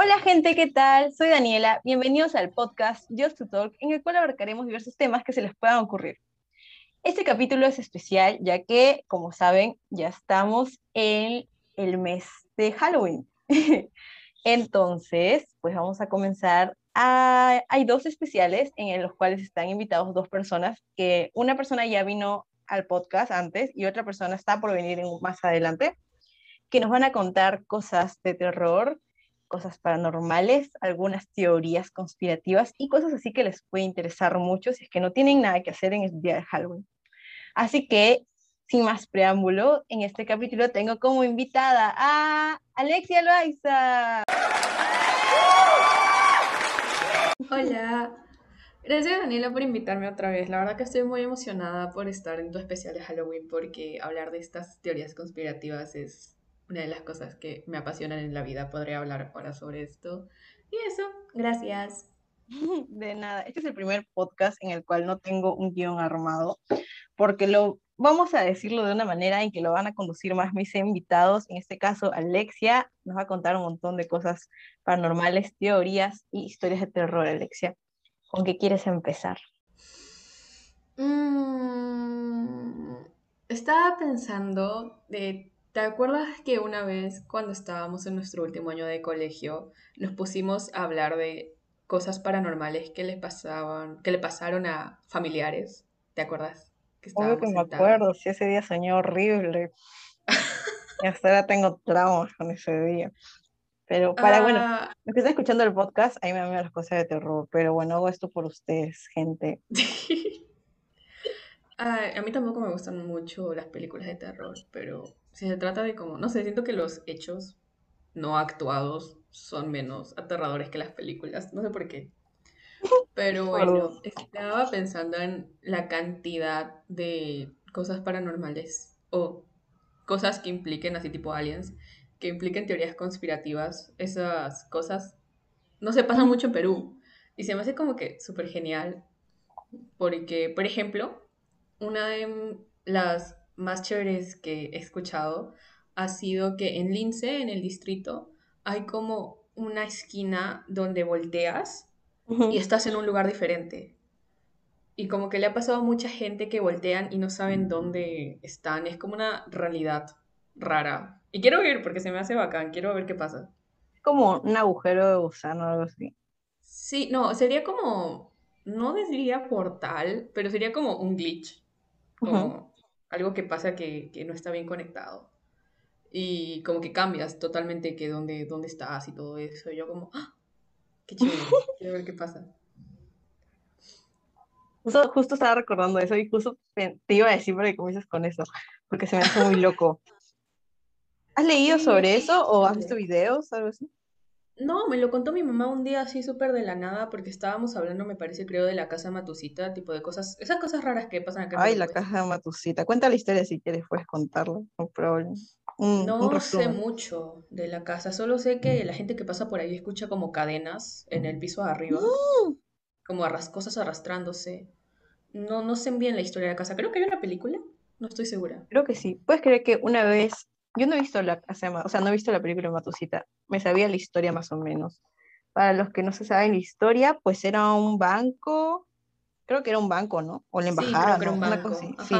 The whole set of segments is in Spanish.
Hola gente, ¿qué tal? Soy Daniela. Bienvenidos al podcast Just to Talk, en el cual abarcaremos diversos temas que se les puedan ocurrir. Este capítulo es especial ya que, como saben, ya estamos en el mes de Halloween. Entonces, pues vamos a comenzar. hay dos especiales en los cuales están invitados dos personas, que una persona ya vino al podcast antes y otra persona está por venir más adelante, que nos van a contar cosas de terror, cosas paranormales, algunas teorías conspirativas y cosas así que les puede interesar mucho si es que no tienen nada que hacer en el día de Halloween. Así que, sin más preámbulo, en este capítulo tengo como invitada a Alexia Loaiza. Hola. Gracias Daniela por invitarme otra vez. La verdad que estoy muy emocionada por estar en tu especial de Halloween porque hablar de estas teorías conspirativas es una de las cosas que me apasionan en la vida. Podré hablar ahora sobre esto. Y eso, gracias. De nada. Este es el primer podcast en el cual no tengo un guion armado, porque lo vamos a decirlo de una manera en que lo van a conducir más mis invitados. En este caso, Alexia nos va a contar un montón de cosas paranormales, teorías y historias de terror, Alexia. ¿Con qué quieres empezar? Mm, estaba pensando de ¿Te acuerdas que una vez cuando estábamos en nuestro último año de colegio nos pusimos a hablar de cosas paranormales que le pasaban, que le pasaron a familiares? ¿Te acuerdas? Que Obvio que me acuerdo, sí, ese día soñé horrible. y hasta ahora tengo traumas con ese día. Pero para, bueno, ah. los que están escuchando el podcast, ahí me dan las cosas de terror, pero bueno, hago esto por ustedes, gente. a mí tampoco me gustan mucho las películas de terror, pero si se trata de como, no sé, siento que los hechos no actuados son menos aterradores que las películas, no sé por qué. Pero bueno, estaba pensando en la cantidad de cosas paranormales o cosas que impliquen, así tipo aliens, que impliquen teorías conspirativas. Esas cosas no se pasan mucho en Perú. Y se me hace como que súper genial. Porque, por ejemplo, una de las más chéveres que he escuchado ha sido que en Lince, en el distrito, hay como una esquina donde volteas y estás en un lugar diferente. Y como que le ha pasado a mucha gente que voltean y no saben dónde están. Es como una realidad rara. Y quiero ir porque se me hace bacán, quiero ver qué pasa. Es como un agujero de gusano o algo así. Sí, no, sería como, no diría portal, pero sería como un glitch. Como, algo que pasa que, no está bien conectado. Y como que cambias totalmente que dónde, dónde estás y todo eso. Y yo como, ¡ah! ¡Qué chévere! Quiero ver qué pasa. Justo, estaba recordando eso y justo te iba a decir para que comiences con eso, porque se me hace muy loco. ¿Has leído sobre eso o has visto videos, algo así? No, me lo contó mi mamá un día así súper de la nada, porque estábamos hablando, me parece, creo, de la casa Matusita, tipo de cosas, esas cosas raras que pasan acá. Ay, la casa Matusita. Cuenta la historia si quieres, puedes contarla, no problema. no sé mucho de la casa, solo sé que la gente que pasa por ahí escucha como cadenas en el piso de arriba, como arras cosas arrastrándose. No, no sé bien la historia de la casa. Creo que hay una película, no estoy segura. Creo que sí. Puedes creer que una vez yo no he visto la o sea, no he visto la película de Matusita, me sabía la historia más o menos. Para los que no se saben la historia, pues era un banco, creo que era un banco, ¿no? O la embajada, sí, creo que era un banco. sí.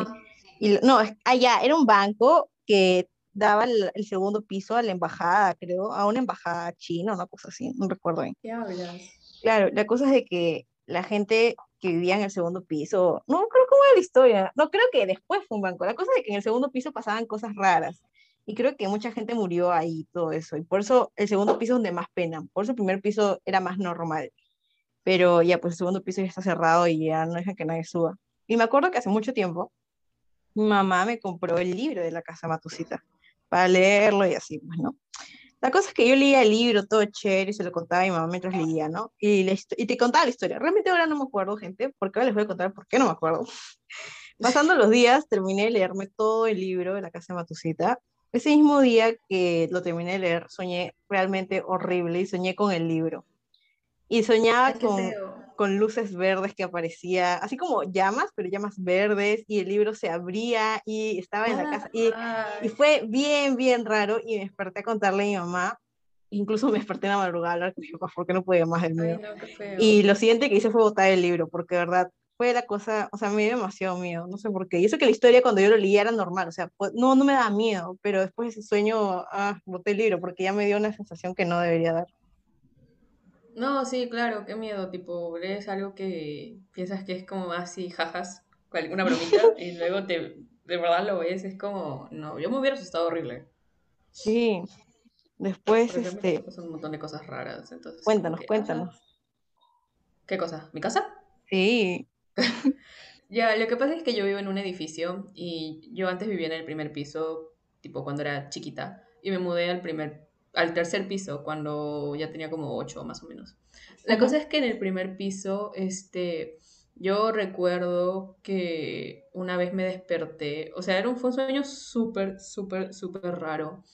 Y, no, allá ah, era un banco que daba el, segundo piso a la embajada, creo, a una embajada china, una cosa así, no recuerdo bien. ¿Qué hablas? Claro, la cosa es de que la gente que vivía en el segundo piso, no creo cómo era la historia, no creo que después fue un banco, la cosa es que en el segundo piso pasaban cosas raras y creo que mucha gente murió ahí, todo eso. Y por eso el segundo piso es donde más pena. Por eso el primer piso era más normal. Pero ya, pues el segundo piso ya está cerrado y ya no deja que nadie suba. Y me acuerdo que hace mucho tiempo, mi mamá me compró el libro de la casa Matusita para leerlo y así, pues, ¿no? La cosa es que yo leía el libro todo chévere y se lo contaba a mi mamá mientras leía, ¿no? Y, y te contaba la historia. Realmente ahora no me acuerdo, gente, porque ahora les voy a contar por qué no me acuerdo. Pasando los días, terminé de leerme todo el libro de la casa Matusita ese mismo día que lo terminé de leer, soñé realmente horrible y soñé con el libro. Y soñaba con, con, luces verdes que aparecía, así como llamas, pero llamas verdes, y el libro se abría y estaba en la casa. Y, y, fue bien, bien raro. Y me desperté a contarle a mi mamá. incluso me desperté en la madrugada a hablar con mi papá porque no podía más del Ay, miedo. no, qué feo. Y lo siguiente que hice fue botar el libro, porque de verdad fue la cosa, o sea, me dio demasiado miedo, no sé por qué. Y eso que la historia cuando yo lo leía era normal, o sea, pues, no, no me daba miedo, pero después de ese sueño, ah, boté el libro, porque ya me dio una sensación que no debería dar. No, sí, claro, qué miedo, tipo, lees algo que piensas que es como así, jajas, una bromita, y luego te, de verdad lo ves, es como, no, yo me hubiera asustado horrible, Sí, después, este, pasan un montón de cosas raras, entonces cuéntanos, que, cuéntanos. ¿qué cosa? ¿Mi casa? Sí, Ya, lo que pasa es que yo vivo en un edificio y yo antes vivía en el primer piso, tipo cuando era chiquita, y me mudé al primer, al tercer piso cuando ya tenía como ocho más o menos. La cosa es que en el primer piso, este, yo recuerdo que una vez me desperté, o sea, era un, fue un sueño súper, súper, súper raro.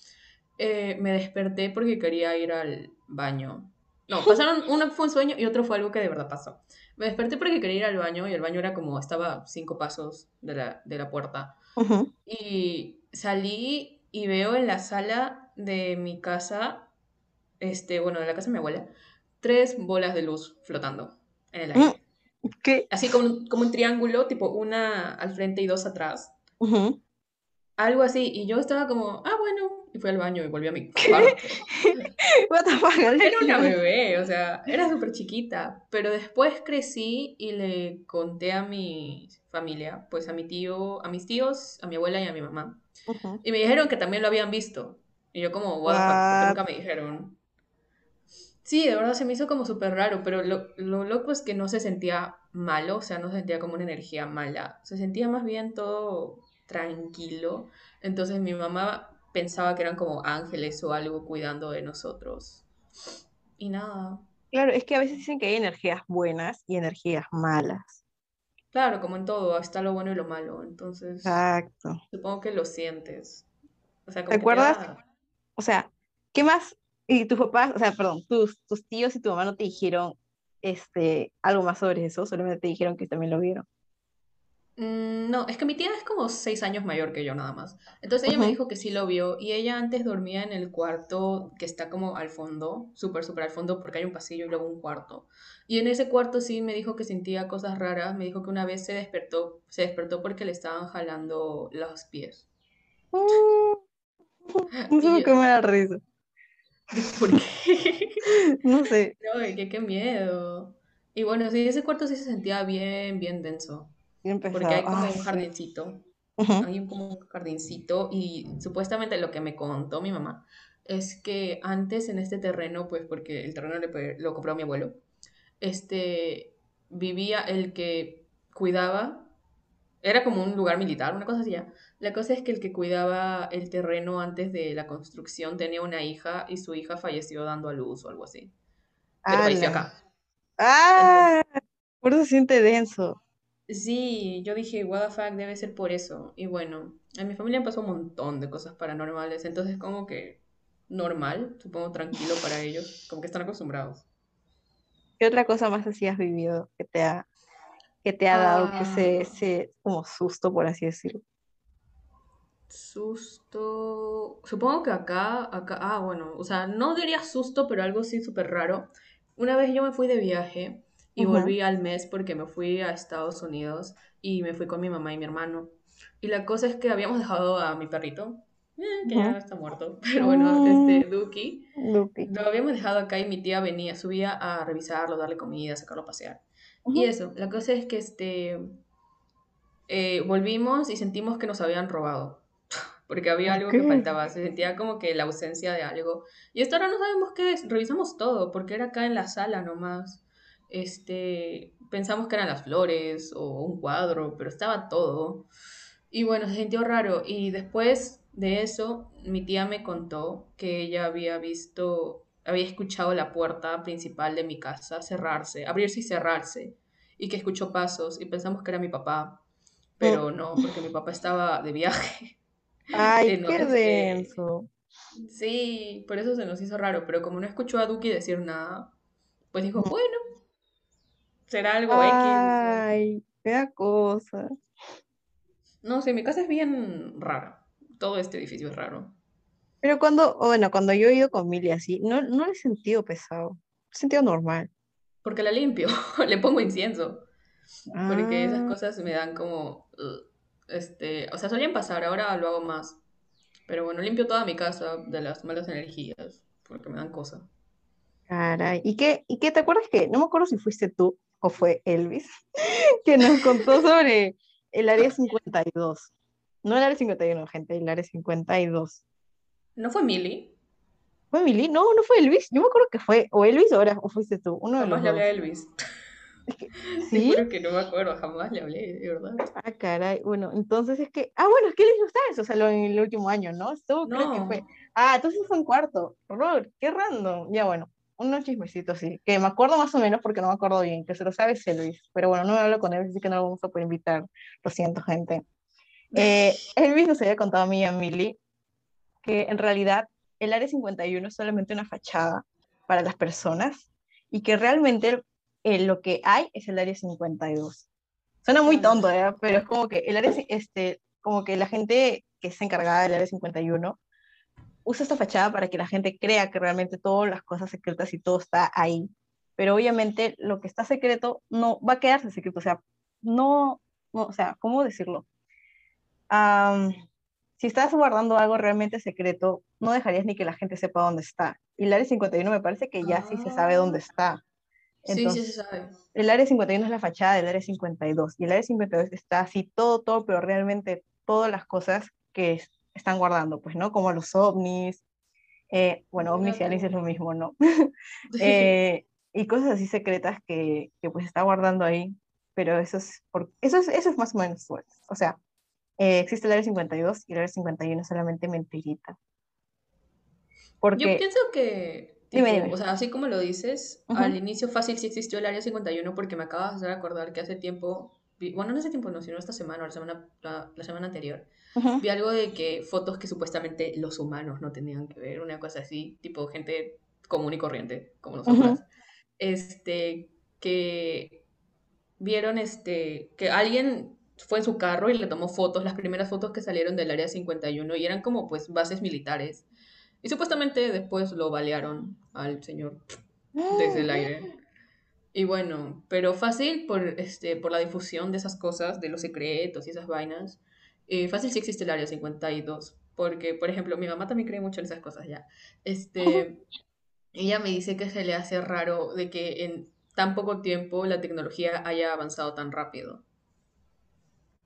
Eh, me desperté porque quería ir al baño. No, pasaron, uno fue un sueño y otro fue algo que de verdad pasó. Me desperté porque quería ir al baño y el baño era como, estaba cinco pasos de la, de la puerta. Y salí y veo en la sala de mi casa, este, bueno, de la casa de mi abuela, tres bolas de luz flotando en el Mm, aire. ¿Qué? Así como, un- como un triángulo, tipo una al frente y dos atrás. Algo así. Y yo estaba como, ah, bueno. Y fui al baño y volví a mi cuarto. What the fuck, Era una bebé, o sea, era súper chiquita. Pero después crecí y le conté a mi familia, pues a mi tío, a mis tíos, a mi abuela y a mi mamá. Ujú. Y me dijeron que también lo habían visto. Y yo como, what the fuck, nunca me dijeron? Sí, de verdad se me hizo como súper raro, pero lo, lo loco es que no se sentía malo, o sea, no se sentía como una energía mala. Se sentía más bien todo tranquilo. Entonces mi mamá pensaba que eran como ángeles o algo cuidando de nosotros. Y nada. Claro, es que a veces dicen que hay energías buenas y energías malas. Claro, como en todo, está lo bueno y lo malo. Entonces, Exacto. supongo que lo sientes. O sea, ¿Te como que te acuerdas? da... O sea, ¿qué más? Y tus papás, o sea, perdón, tus, tus tíos y tu mamá no te dijeron este, algo más sobre eso, solamente te dijeron que también lo vieron. Mm, No, es que mi tía es como seis años mayor que yo nada más. Entonces ella me dijo que sí lo vio y ella antes dormía en el cuarto que está como al fondo, súper, súper al fondo porque hay un pasillo y luego un cuarto. Y en ese cuarto sí me dijo que sentía cosas raras. Me dijo que una vez se despertó, se despertó porque le estaban jalando los pies. Mm, No sé qué me da risa. ¿por qué? No sé, No, que qué miedo. Y bueno, sí, ese cuarto sí se sentía bien, bien denso. Porque hay como Ah, un jardincito. Hay como un jardincito y supuestamente lo que me contó mi mamá es que antes en este terreno, pues porque el terreno le lo compró mi abuelo, este, vivía el que cuidaba, era como un lugar militar, una cosa así ya. La cosa es que el que cuidaba el terreno antes de la construcción tenía una hija y su hija falleció dando a luz o algo así, pero falleció acá. Entonces, Ah, por eso se siente denso. Sí, yo dije, what the fuck, debe ser por eso. Y bueno, en mi familia pasó un montón de cosas paranormales, entonces como que normal, supongo tranquilo para ellos, como que están acostumbrados. ¿Qué otra cosa más así has vivido que te ha, que te ha dado que ese, Ah, ese como susto, por así decirlo? susto. Supongo que acá, acá, ah, bueno, o sea, no diría susto, pero algo sí súper raro. Una vez yo me fui de viaje y volví al mes porque me fui a Estados Unidos y me fui con mi mamá y mi hermano. Y la cosa es que habíamos dejado a mi perrito, eh, que ya está muerto, pero bueno, Mm, este, Duki, lo habíamos dejado acá y mi tía venía, subía a revisarlo, darle comida, sacarlo a pasear. Y eso, la cosa es que este, eh, volvimos y sentimos que nos habían robado porque había ¿Por algo que faltaba, se sentía como que la ausencia de algo. Y esto ahora no sabemos qué es, revisamos todo, porque era acá en la sala nomás. Este, pensamos que eran las flores o un cuadro, pero estaba todo. Y bueno, se sintió raro. Y después de eso, mi tía me contó que ella había visto, había escuchado la puerta principal de mi casa cerrarse, abrirse y cerrarse, y que escuchó pasos, y pensamos que era mi papá, pero no, porque mi papá estaba de viaje. Ay, no, qué denso. sí, por eso se nos hizo raro, pero como no escuchó a Duki decir nada, pues dijo, bueno, será algo X. Ay, qué da cosa. No sé, mi casa es bien rara. Todo este edificio es raro. Pero cuando, bueno, cuando yo he ido con Milly así, no, no le he sentido pesado, he sentido normal. Porque la limpio, le pongo incienso. Porque esas Ah, cosas me dan como... ugh, este, o sea, solían pasar, ahora lo hago más. Pero bueno, limpio toda mi casa de las malas energías, porque me dan cosas. caray. ¿Y qué, y qué te acuerdas que, no me acuerdo si fuiste tú o fue Elvis, que nos contó sobre el área 52? No el área 51, gente, el área 52. ¿No fue Millie? ¿Fue Emily? No, no fue Elvis. Yo me acuerdo que fue o Elvis o, era, o fuiste tú, uno de Jamás los le hablé a. Elvis. ¿Sí? que no me acuerdo, jamás le hablé, de verdad. Ah, caray. Bueno, entonces es que. Ah, bueno, es que Elvis no estaba en su salón en el último año, ¿no? Estuvo, creo que fue. No, Ah, entonces fue en cuarto. Horror, qué random. Ya, bueno, unos chismecitos, sí. Que me acuerdo más o menos porque no me acuerdo bien, que se lo sabe es Elvis. Pero bueno, no me hablo con Elvis, así que no lo vamos a poder invitar. Lo siento, gente. Eh, Elvis nos había contado a mí y a Millie que en realidad el Área 51 es solamente una fachada para las personas y que realmente eh, lo que hay es el Área 52. Suena muy tonto, ¿eh? Pero es como que el área, este, como que la gente que es encargada del Área 51 usa esta fachada para que la gente crea que realmente todas las cosas secretas y todo está ahí. Pero obviamente lo que está secreto no va a quedarse secreto, o sea, no, no o sea, ¿cómo decirlo? Am, si estás guardando algo realmente secreto, no dejarías ni que la gente sepa dónde está. Y el área 51 me parece que ya sí se sabe dónde Ah, está. sí, sí se Entonces, sabe. el área 51 es la fachada del área 52. Y el área 52 está así todo, todo, pero realmente todas las cosas que están guardando, pues, ¿no? Como los ovnis. eh, bueno, ovnis y aliens es lo mismo, ¿no? Eh, y cosas así secretas que, que pues está guardando ahí. Pero eso es, por, eso es, eso es más o menos, pues, o sea, eh, existe el área 52 y el área 51 es solamente mentirita. Yo Porque, pienso que, dime, o sea, así como lo dices, al inicio fácil sí existió el Área 51 porque me acabas de hacer acordar que hace tiempo, vi- bueno, no hace tiempo no, sino esta semana o la semana, la, la semana anterior, ujú, vi algo de que fotos que supuestamente los humanos no tenían que ver, una cosa así, tipo gente común y corriente, como nosotras, este, que vieron, este, que alguien fue en su carro y le tomó fotos, las primeras fotos que salieron del Área 51 y uno y eran como pues bases militares. Y supuestamente después lo balearon al señor desde el aire. Y bueno, pero fácil por, este, por la difusión de esas cosas, de los secretos y esas vainas. eh, fácil sí existe el área 52. Porque, por ejemplo, mi mamá también cree mucho en esas cosas ya. Este, ella me dice que se le hace raro de que en tan poco tiempo la tecnología haya avanzado tan rápido.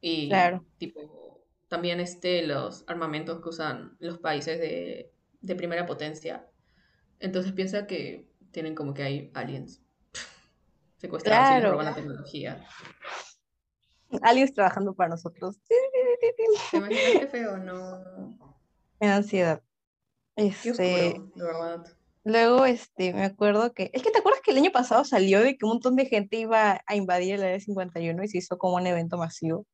Y Claro. tipo, también este, los armamentos que usan los países de, de primera potencia. Entonces piensa que tienen como que hay aliens secuestrados y Claro, roban la tecnología. aliens trabajando para nosotros. ¿Te imaginas qué feo? No. Me da ansiedad. Qué Este, oscuro, de verdad. luego, este, me acuerdo que, es que te acuerdas que el año pasado salió de que un montón de gente iba a invadir el área 51 y y se hizo como un evento masivo.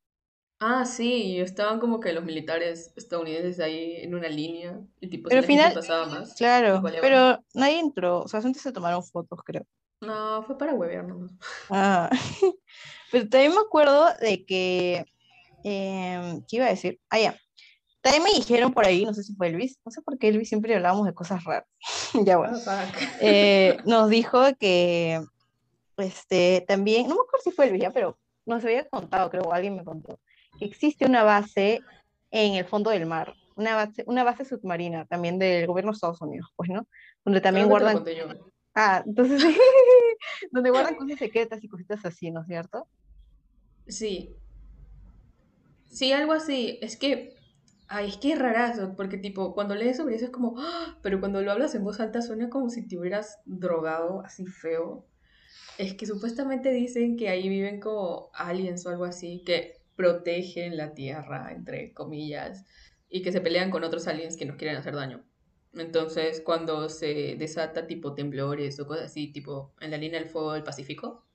Ah, sí, estaban como que los militares estadounidenses ahí en una línea y tipo Pero al final, pasaba más, claro, pero nadie entró, o sea, antes se tomaron fotos, creo. No, fue para huevear nomás. Ah, pero también me acuerdo de que, em, ¿qué iba a decir? Ah, ya. También me dijeron por ahí, no sé si fue Elvis, no sé por qué Elvis siempre hablábamos de cosas raras. Ya bueno. Fuck. Eh, nos dijo que, este, también, no me acuerdo si fue Elvis ya, pero nos había contado, creo, alguien me contó, que existe una base en el fondo del mar, una base, una base submarina también del gobierno de Estados Unidos, pues, ¿no? Donde también lo guardan. Ah, entonces, donde guardan cosas secretas y cositas así, ¿no es cierto? Sí, sí, algo así. Es que, ay, es que es rarazo, porque tipo, cuando lees sobre eso es como, "Ah", pero cuando lo hablas en voz alta suena como si te hubieras drogado así feo. Es que supuestamente dicen que ahí viven como aliens o algo así, que protegen la Tierra, entre comillas, y que se pelean con otros aliens que nos quieren hacer daño. Entonces, cuando se desata tipo temblores o cosas así, tipo en la línea del fuego del Pacífico,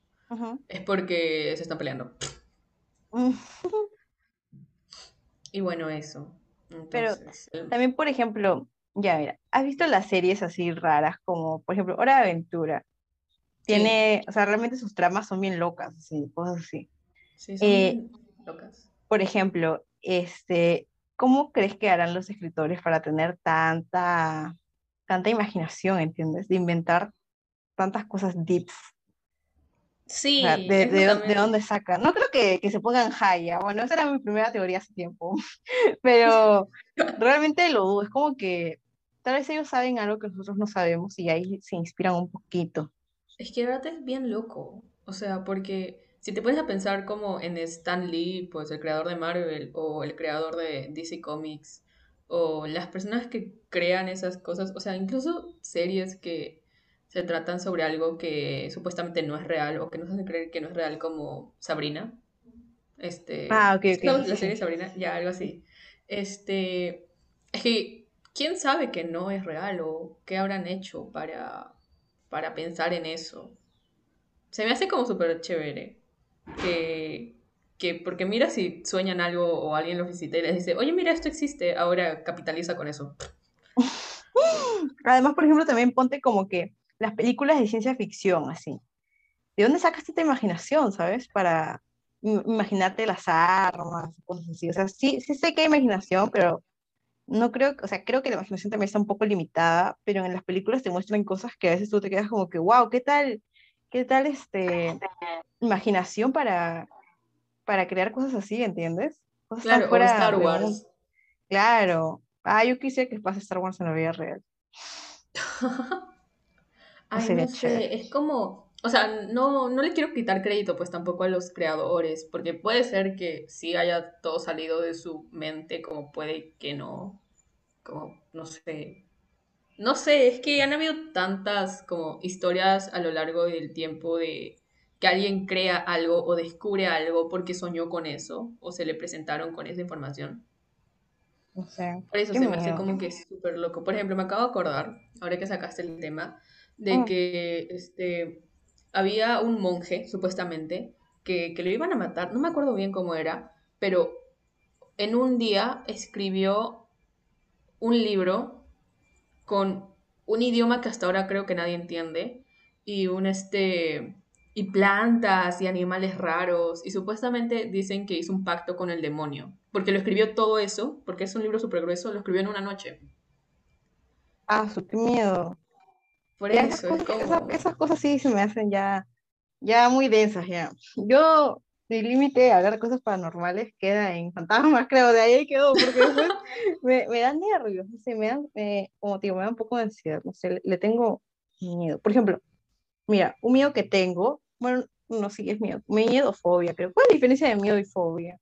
es porque se están peleando. Y bueno, eso. Pero Entonces, el- también, por ejemplo, ya mira, ¿has visto las series así raras como, por ejemplo, Hora de Aventura? sí, Tiene, o sea, realmente sus tramas son bien locas, así, cosas así. sí, son Eh, bien locas. por ejemplo, este, ¿cómo crees que harán los escritores para tener tanta, tanta imaginación, ¿entiendes? De inventar tantas cosas deeps. Sí, de, de, dónde sacan. No creo que, que, se pongan high, bueno, esa era mi primera teoría hace tiempo, pero realmente lo dudo, es como que tal vez ellos saben algo que nosotros no sabemos y ahí se inspiran un poquito. Es que verdad es bien loco, o sea, porque si te pones a pensar como en Stan Lee, pues el creador de Marvel o el creador de DC Comics, o las personas que crean esas cosas, o sea, incluso series que se tratan sobre algo que supuestamente no es real o que nos hacen creer que no es real como Sabrina. Este, ah, ok, ok. La serie Sabrina, ya algo así. Este, es que, ¿quién sabe que no es real o qué habrán hecho para, para pensar en eso? Se me hace como súper chévere que, que, porque mira si sueñan algo o alguien los visita y les dice, oye, mira, esto existe, ahora capitaliza con eso. Además, por ejemplo, también ponte como que las películas de ciencia ficción, así. ¿De dónde sacas esta imaginación, sabes? Para imaginarte las armas, cosas así. O sea, sí, sí sé que hay imaginación, pero no creo, o sea, creo que la imaginación también está un poco limitada, pero en las películas te muestran cosas que a veces tú te quedas como que, wow, ¿qué tal? ¿Qué tal este imaginación para, para crear cosas así, ¿entiendes? claro, fuera Star Wars. Claro. Ah, yo quise que pase Star Wars en la vida real. Ay, no sé, es como, o sea, no, no le quiero quitar crédito pues tampoco a los creadores, porque puede ser que sí haya todo salido de su mente, como puede que no, como, no sé. No sé, es que han habido tantas como historias a lo largo del tiempo de que alguien crea algo o descubre algo porque soñó con eso o se le presentaron con esa información. No sé. Por eso se me hace como que es súper loco. Por ejemplo, me acabo de acordar, ahora que sacaste el tema, de ah. que este, había un monje, supuestamente, que, que lo iban a matar, no me acuerdo bien cómo era, pero en un día escribió un libro con un idioma que hasta ahora creo que nadie entiende y un este y plantas y animales raros y supuestamente dicen que hizo un pacto con el demonio porque lo escribió todo eso porque es un libro súper grueso lo escribió en una noche ah su qué miedo esas, cosas, sí se me hacen ya, ya muy densas ya. Yo, mi límite a ver cosas paranormales queda en fantasmas, creo, de ahí quedó, porque después me, me, dan nervios, no sé, me dan, como digo, me da un poco de ansiedad, no sé, le, tengo miedo. Por ejemplo, mira, un miedo que tengo, bueno, no sé, es miedo, miedo fobia, creo. ¿Cuál es la diferencia de miedo y fobia?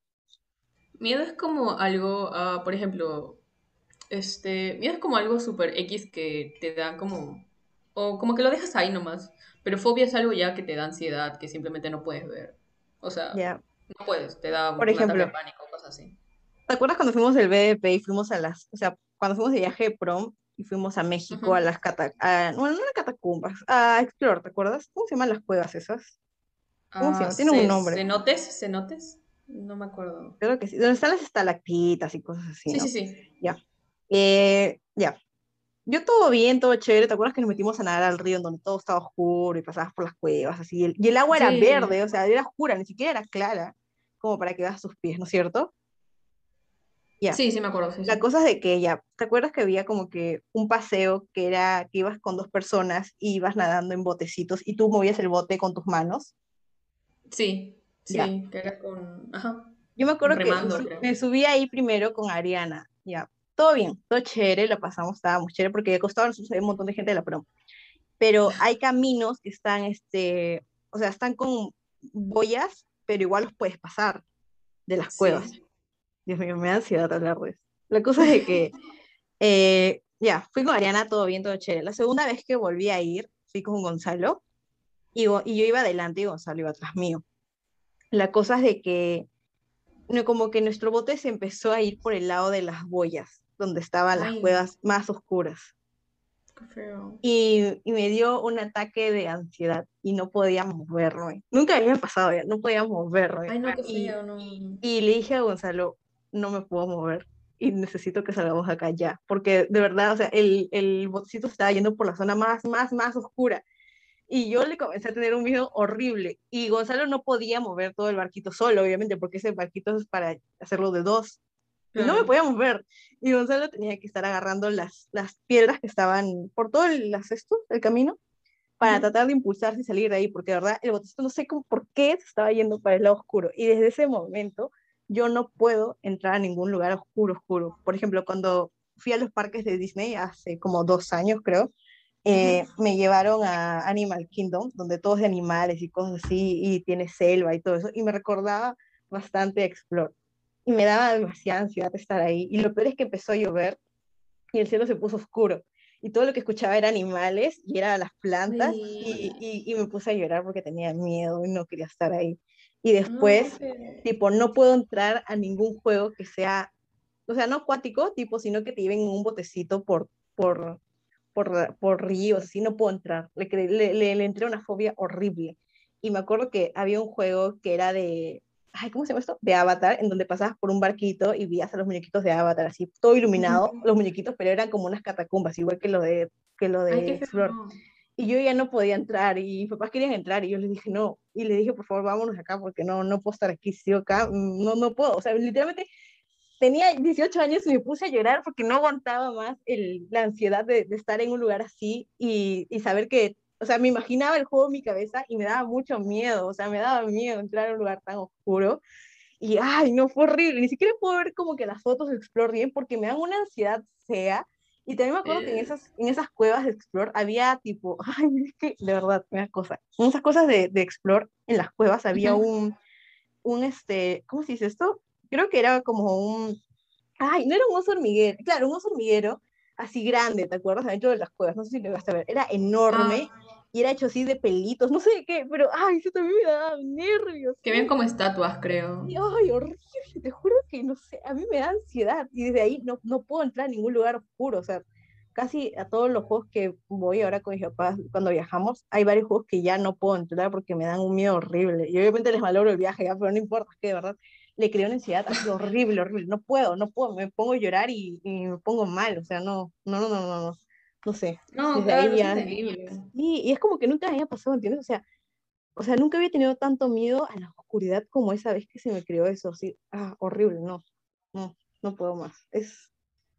Miedo es como algo, uh, por ejemplo, este, miedo es como algo súper X que te da como o como que lo dejas ahí nomás. Pero fobia es algo ya que te da ansiedad, que simplemente no puedes ver. O sea, no puedes, te da Por ejemplo, de pánico, cosas así. ¿Te acuerdas cuando fuimos del BDP y fuimos a las, o sea, cuando fuimos de viaje de prom y fuimos a México a las catacumbas, bueno, no las catacumbas, a explorar, ¿te acuerdas? ¿Cómo se llaman las cuevas esas? ¿Cómo se llaman? Tiene un nombre. ¿Cenotes? ¿Cenotes? No me acuerdo. Creo que sí. Donde están las estalactitas y cosas así. Sí, sí, sí. Ya. Eh, ya. Yo todo bien, todo chévere. ¿Te acuerdas que nos metimos a nadar al río en donde todo estaba oscuro y pasabas por las cuevas así? Y el, agua era verde, o sea, era oscura, ni siquiera era clara, como para que veas tus pies, ¿no es cierto? Sí, sí me acuerdo. la cosa es de que ya, ¿te acuerdas que había como que un paseo que era que ibas con dos personas y ibas nadando en botecitos y tú movías el bote con tus manos? Sí, sí, que era con... Ajá. Yo me acuerdo que me subí ahí primero con Ariana, ya todo bien, todo chévere, lo pasamos, estábamos chévere, porque de costado nos un montón de gente de la prom. Pero hay caminos que están, este, o sea, están con boyas, pero igual los puedes pasar de las cuevas. Dios mío, me da ansiedad hablar de eso. La cosa es de que, eh, ya, fui con Ariana, todo bien, todo chévere. La segunda vez que volví a ir, fui con Gonzalo, y, y yo iba adelante y Gonzalo iba atrás mío. La cosa es de que como que nuestro bote se empezó a ir por el lado de las boyas donde estaban las cuevas más oscuras. Y, y, me dio un ataque de ansiedad y no podía moverme. Nunca había pasado ya, no podía moverme. Ay, no, qué feo, y, no. y le dije a Gonzalo, no me puedo mover y necesito que salgamos acá ya, porque de verdad, o sea, el, el botecito estaba yendo por la zona más, más, más oscura. Y yo le comencé a tener un miedo horrible. Y Gonzalo no podía mover todo el barquito solo, obviamente, porque ese barquito es para hacerlo de dos. No me podíamos ver. Y Gonzalo tenía que estar agarrando las, las piedras que estaban por todo el, las, esto, el camino para tratar de impulsarse y salir de ahí, porque de verdad el botecito no sé cómo, por qué se estaba yendo para el lado oscuro. Y desde ese momento yo no puedo entrar a ningún lugar oscuro, oscuro. Por ejemplo, cuando fui a los parques de Disney hace como dos años, creo, eh, me llevaron a Animal Kingdom, donde todo es de animales y cosas así, y tiene selva y todo eso, y me recordaba bastante Explore. Y me daba demasiada ansiedad estar ahí. Y lo peor es que empezó a llover y el cielo se puso oscuro y todo lo que escuchaba era animales y era las plantas y, y, me puse a llorar porque tenía miedo y no quería estar ahí. Y después, tipo, no puedo entrar a ningún juego que sea, o sea, no acuático, tipo, sino que te lleven en un botecito por, por, por, por ríos, así no puedo entrar. Le, le, le, le entré una fobia horrible. Y me acuerdo que había un juego que era de, ay, ¿cómo se llama esto? De Avatar, en donde pasabas por un barquito y veías a los muñequitos de Avatar, así, todo iluminado, los muñequitos, pero eran como unas catacumbas, igual que lo de, que lo de Flor. Y yo ya no podía entrar, y mis papás querían entrar, y yo les dije, no, y le dije, por favor, vámonos acá, porque no, no puedo estar aquí, si acá, no, no puedo, o sea, literalmente tenía 18 años y me puse a llorar porque no aguantaba más el, la ansiedad de, de, estar en un lugar así y, y saber que o sea, me imaginaba el juego en mi cabeza y me daba mucho miedo, o sea, me daba miedo entrar a un lugar tan oscuro. Y, ay, no, fue horrible. Ni siquiera puedo ver como que las fotos de Explore bien porque me dan una ansiedad fea. Y también me acuerdo que en eh. esas, en esas cuevas de Explore había tipo, ay, es que de verdad, una cosa, en esas cosas de, de Explore, en las cuevas había un, un, este, ¿cómo se dice esto? Creo que era como un, ay, no era un oso hormiguero, claro, un oso hormiguero así grande, ¿te acuerdas? Dentro de las cuevas, no sé si lo vas a ver, era enorme. Ah y era hecho así de pelitos, no sé qué, pero ay, eso también me daba nervios. Que bien como estatuas, creo. ay, horrible, te juro que no sé, a mí me da ansiedad y desde ahí no, no puedo entrar a ningún lugar oscuro, o sea, casi a todos los juegos que voy ahora con mis papás cuando viajamos, hay varios juegos que ya no puedo entrar porque me dan un miedo horrible. Y obviamente les valoro el viaje, ya, pero no importa, es que de verdad le creo una ansiedad así horrible, horrible. No puedo, no puedo, me pongo a llorar y, y me pongo mal, o sea, no, no, no, no, no. No no sé. No, claro, es Y, es como que nunca había pasado, ¿entiendes? O sea, o sea, nunca había tenido tanto miedo a la oscuridad como esa vez que se me creó eso, así, ah, horrible, no, no, no puedo más. Es,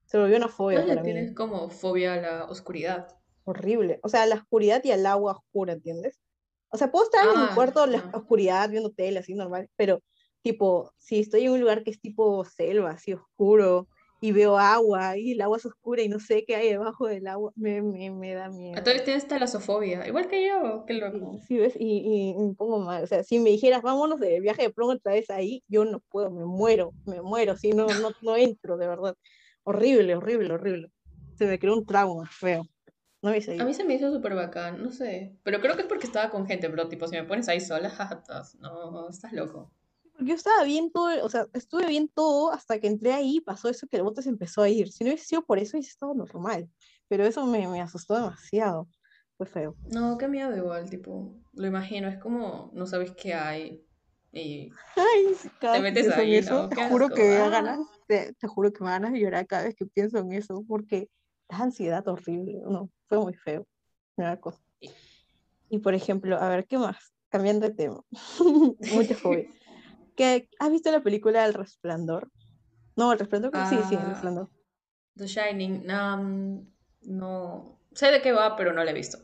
se volvió una fobia para tienes como fobia a la oscuridad. Horrible, o sea, a la oscuridad y al agua oscura, ¿entiendes? O sea, puedo estar en un ah, cuarto en la oscuridad viendo tele, así normal, pero tipo, si estoy en un lugar que es tipo selva, así oscuro, y veo agua y el agua es oscura y no sé qué hay debajo del agua, me, me, me da miedo. A todos tienes talasofobia, igual que yo, qué loco. Sí, ¿ves? Y, y, me pongo mal, o sea, si me dijeras, vámonos de viaje de plomo otra vez ahí, yo no puedo, me muero, me muero, si no, no, no entro, de verdad. Horrible, horrible, horrible. Se me creó un trauma feo. No me A mí se me hizo súper bacán, no sé. Pero creo que es porque estaba con gente, pero tipo, si me pones ahí sola, no, estás loco yo estaba bien todo, o sea, estuve bien todo hasta que entré ahí y pasó eso que el bote se empezó a ir. Si no hubiese sido por eso, hubiese estado normal. Pero eso me, me asustó demasiado. Fue feo. No, qué miedo igual, tipo, lo imagino, es como no sabes qué hay y Ay, te metes ahí, eso, Te juro que me da ganas, te, juro que me ganas de llorar cada vez que pienso en eso, porque es ansiedad horrible, no, fue muy feo. Una cosa. Y por ejemplo, a ver, ¿qué más? Cambiando de tema. Mucha fobia. ¿Has visto la película El Resplandor? No, El Resplandor, sí, sí, El ah, Resplandor. The Shining, no, sé de qué va, pero no la he visto.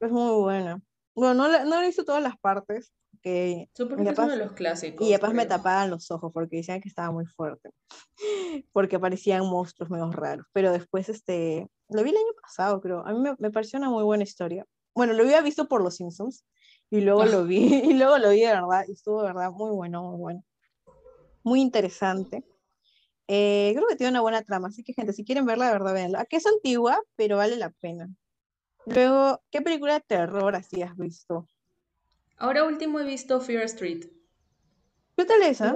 Es muy buena. Bueno, no, la, no he visto todas las partes. Que Supongo que es uno de los clásicos. Y después me tapaban los ojos porque decían que estaba muy fuerte. Porque aparecían monstruos medio raros. Pero después, este, lo vi el año pasado, creo. A mí me, me pareció una muy buena historia. Bueno, lo había visto por Los Simpsons y luego lo vi, y luego lo vi de verdad, y estuvo de verdad muy bueno, muy bueno. Muy interesante. Eh, creo que tiene una buena trama, así que gente, si quieren verla, de verdad, véanla. Que es antigua, pero vale la pena. Luego, ¿qué película de terror así has visto? Ahora último he visto Fear Street. ¿Qué tal esa?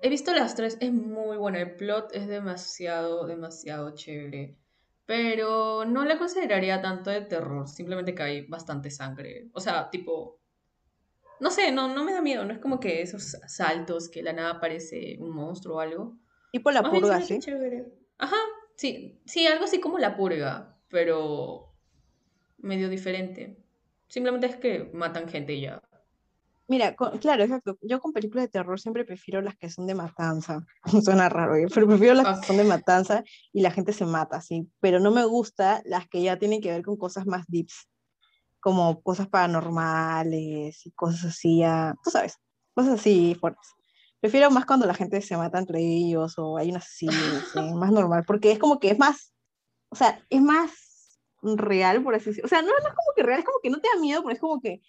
He visto las tres, es muy buena. El plot es demasiado, demasiado chévere pero no la consideraría tanto de terror, simplemente que hay bastante sangre. O sea, tipo, no sé, no, no me da miedo, no es como que esos saltos que la nada parece un monstruo o algo. Tipo la purga, ¿sí? Ajá, sí, sí, algo así como la purga, pero medio diferente. Simplemente es que matan gente y ya. Mira, con- claro, exacto. Yo con películas de terror siempre prefiero las que son de matanza. Suena raro, ¿eh? pero prefiero las que son de matanza y la gente se mata, sí. Pero no me gusta las que ya tienen que ver con cosas más deeps, como cosas paranormales y cosas así, ya, tú sabes, cosas así fuertes. Prefiero más cuando la gente se mata entre ellos o hay un asesino, sí, más normal, porque es como que es más, o sea, es más real, por así decirlo. O sea, no, no es como que real, es como que no te da miedo, pero es como que,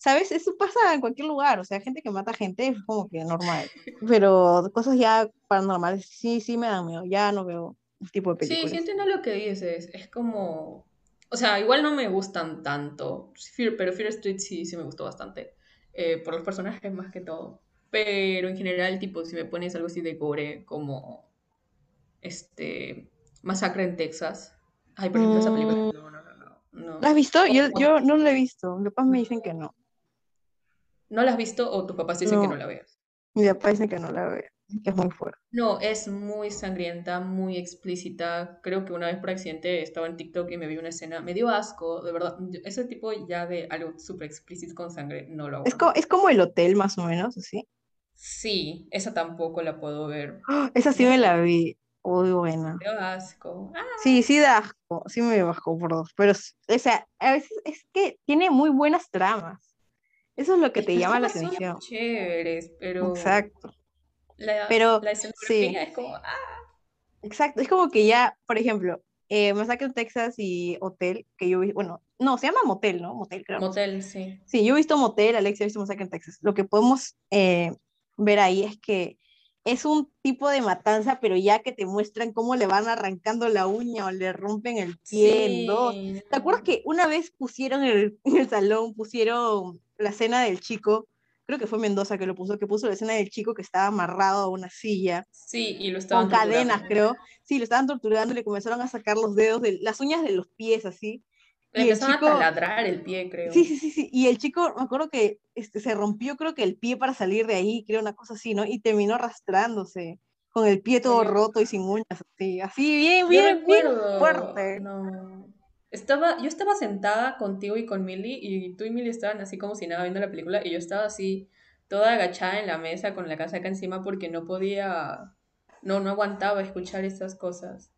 ¿sabes? Eso pasa en cualquier lugar, o sea, gente que mata gente es como que normal, pero cosas ya paranormales, sí, sí me dan miedo, ya no veo tipo de Sí, sí películas. entiendo lo que dices. Es como. O sea, igual no me gustan tanto. Fear- pero Fear Street sí, sí me gustó bastante. eh, por los personajes más que todo. Pero en general, tipo, si me pones algo así de gore, como. Este. Masacre en Texas. Ay, por ejemplo, esa película. Mm, No, no, no, no. ¿La has visto? Yo, yo no la he visto, mis papás me dicen que no, ¿No la has visto o tus papás dicen que no la veas? mi papá dice que no la veo, que es muy fuerte. No, es muy sangrienta, muy explícita. Creo que una vez por accidente estaba en TikTok y me vi una escena, me dio asco, de verdad. Ese tipo ya de algo súper explícito con sangre no lo Es, co- aguanto. es como el hotel, más o menos, así. Sí, esa tampoco la puedo ver. ¡Ah! Esa sí me la vi, muy buena. me dio asco. Ah, Sí, sí da asco, sí me dio asco por dos, pero, o sea, a veces es que tiene muy buenas tramas. Eso es lo que te llama la atención. chéveres, pero Exacto. la, Pero la sí, es como, ah, exacto. Es como que ya, por ejemplo, eh, Masacre en Texas y Hotel, que yo vi, bueno, no, se llama Motel, ¿no? Motel, creo. motel, sí. Sí, yo he visto Motel, Alexia ha visto Masacre en Texas. Lo que podemos eh, ver ahí es que es un tipo de matanza, pero ya que te muestran cómo le van arrancando la uña o le rompen el pie en dos. Sí, ¿Te acuerdas que una vez pusieron el, en el salón, pusieron la escena del chico? Creo que fue Mendoza que lo puso, que puso la escena del chico que estaba amarrado a una silla sí, y lo con estaban cadenas, torturando. creo. Sí, lo estaban torturando y le comenzaron a sacar los dedos, de, las uñas de los pies, así. Le empezaron a chico, taladrar el pie, Sí, creo. sí, sí, sí. Y el chico, me acuerdo que este, se rompió, creo que el pie para salir de ahí, creo una cosa así, ¿no? Y terminó arrastrándose, con el pie todo roto y sin uñas, así, así, bien, bien, bien fuerte. no. Estaba, yo estaba sentada contigo y con Millie y tú y Millie estaban así como si nada viendo la película y yo estaba así toda agachada en la mesa con la casaca encima porque no podía, no, no aguantaba escuchar esas cosas.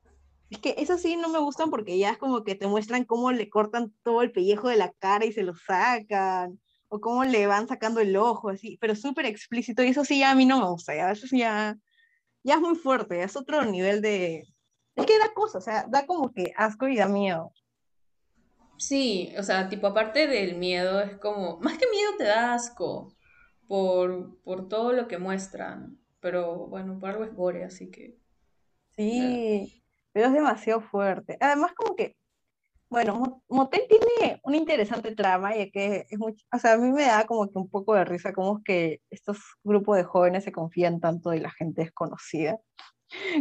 Es que eso sí no me gustan porque ya es como que te muestran cómo le cortan todo el pellejo de la cara y se lo sacan, o cómo le van sacando el ojo, así, pero súper explícito, y eso sí ya a mí no me gusta, ya, eso ya, ya es muy fuerte, es otro nivel de... Es que da cosas, o sea, da como que asco y da miedo. Sí, o sea, tipo aparte del miedo es como, más que miedo te da asco por, por todo lo que muestran, pero bueno, por algo es gore, así que... eh. Sí, pero es demasiado fuerte. Además, como que, bueno, Mo- Motel tiene una interesante trama, ya que es mucho, o sea, a mí me da como que un poco de risa cómo es que estos grupos de jóvenes se confían tanto de la gente desconocida,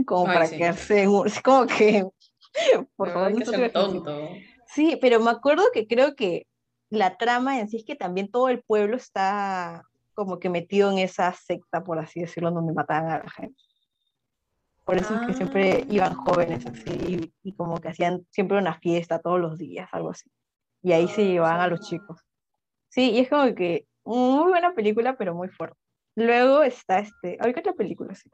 como Ay, para sí, quedarse es como que, por favor, no que ser tonto. Sí, pero me acuerdo que creo que la trama en sí es que también todo el pueblo está como que metido en esa secta, por así decirlo, donde mataban a la gente. Por eso es que siempre iban jóvenes así y, y como que hacían siempre una fiesta todos los días, algo así. Y ahí se Ah, llevaban a los chicos. Sí, y es como que muy buena película, pero muy fuerte. Luego está este, ¿ahorita otra película? Sí.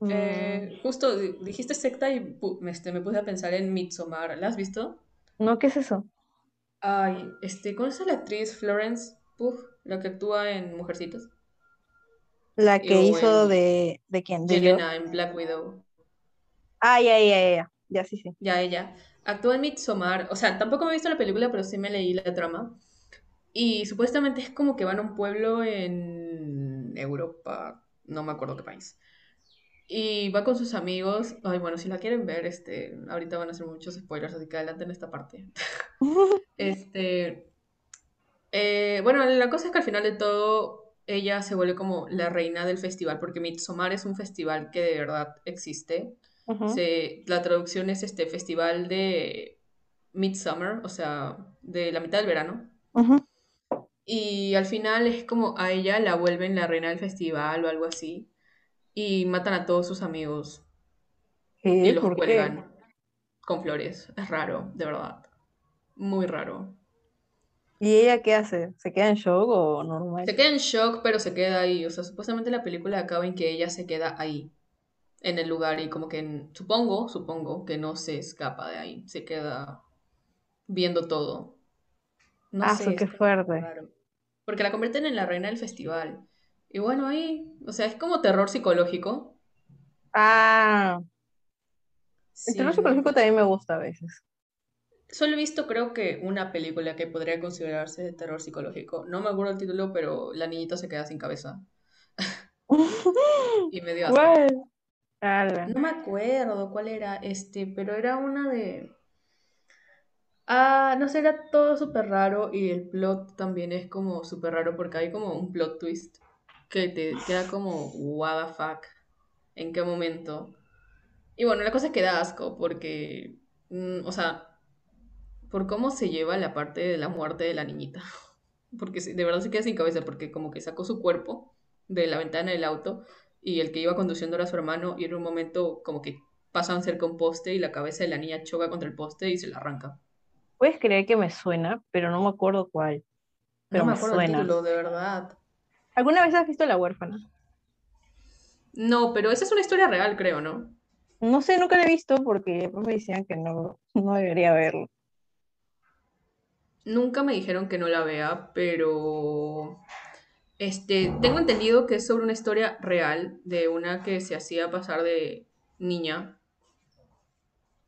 Mm, Eh, justo di- dijiste secta y este, me puse a pensar en Midsommar. ¿La has visto? no, ¿qué es eso? Ay, este, ¿cómo es la actriz Florence Pugh, la que actúa en Mujercitas? La que hizo en de, ¿de quién? De yo. En Black Widow. Ah, ya, ya, ya, ya, ya, sí, sí. Ya ella. Actúa en Midsommar. O sea, tampoco me he visto la película, pero sí me leí la trama. Y supuestamente es como que van a un pueblo en Europa, no me acuerdo qué país. Y va con sus amigos. Ay, bueno, si la quieren ver, este, ahorita van a ser muchos spoilers, así que adelante en esta parte. Este, eh, bueno, la cosa es que al final de todo ella se vuelve como la reina del festival, porque Midsommar es un festival que de verdad existe. Se, la traducción es este festival de Midsummer, o sea, de la mitad del verano. Y al final es como a ella la vuelven la reina del festival o algo así. Y matan a todos sus amigos y los cuelgan con flores. Es raro, de verdad. Muy raro. ¿Y ella qué hace? ¿Se queda en shock o normal? Se queda en shock, pero se queda ahí. O sea, supuestamente la película acaba en que ella se queda ahí, en el lugar, y como que, supongo, supongo que no se escapa de ahí. Se queda viendo todo. No Ah, sé, qué fuerte. raro. Porque la convierten en la reina del festival. Y bueno, ahí, o sea, es como terror psicológico. Ah, el terror psicológico también me gusta a veces. Solo he visto, creo que una película que podría considerarse de terror psicológico. No me acuerdo el título, pero la niñita se queda sin cabeza. Y me dio. No me acuerdo cuál era este, pero era una de... Ah, no sé, era todo súper raro y el plot también es como súper raro porque hay como un plot twist que te queda como, what the fuck, ¿en qué momento? Y bueno, la cosa es que da asco porque, mm, o sea, por cómo se lleva la parte de la muerte de la niñita. Porque de verdad se queda sin cabeza porque como que sacó su cuerpo de la ventana del auto y el que iba conduciendo era su hermano y en un momento como que pasan cerca un poste y la cabeza de la niña choca contra el poste y se la arranca. Puedes creer que me suena, pero no me acuerdo cuál. No Pero me me acuerdo el suena. título, de verdad. ¿Alguna vez has visto La huérfana? No, pero esa es una historia real, creo, ¿no? No sé, nunca la he visto porque me decían que no, no debería verlo. Nunca me dijeron que no la vea, pero este, tengo entendido que es sobre una historia real de una que se hacía pasar de niña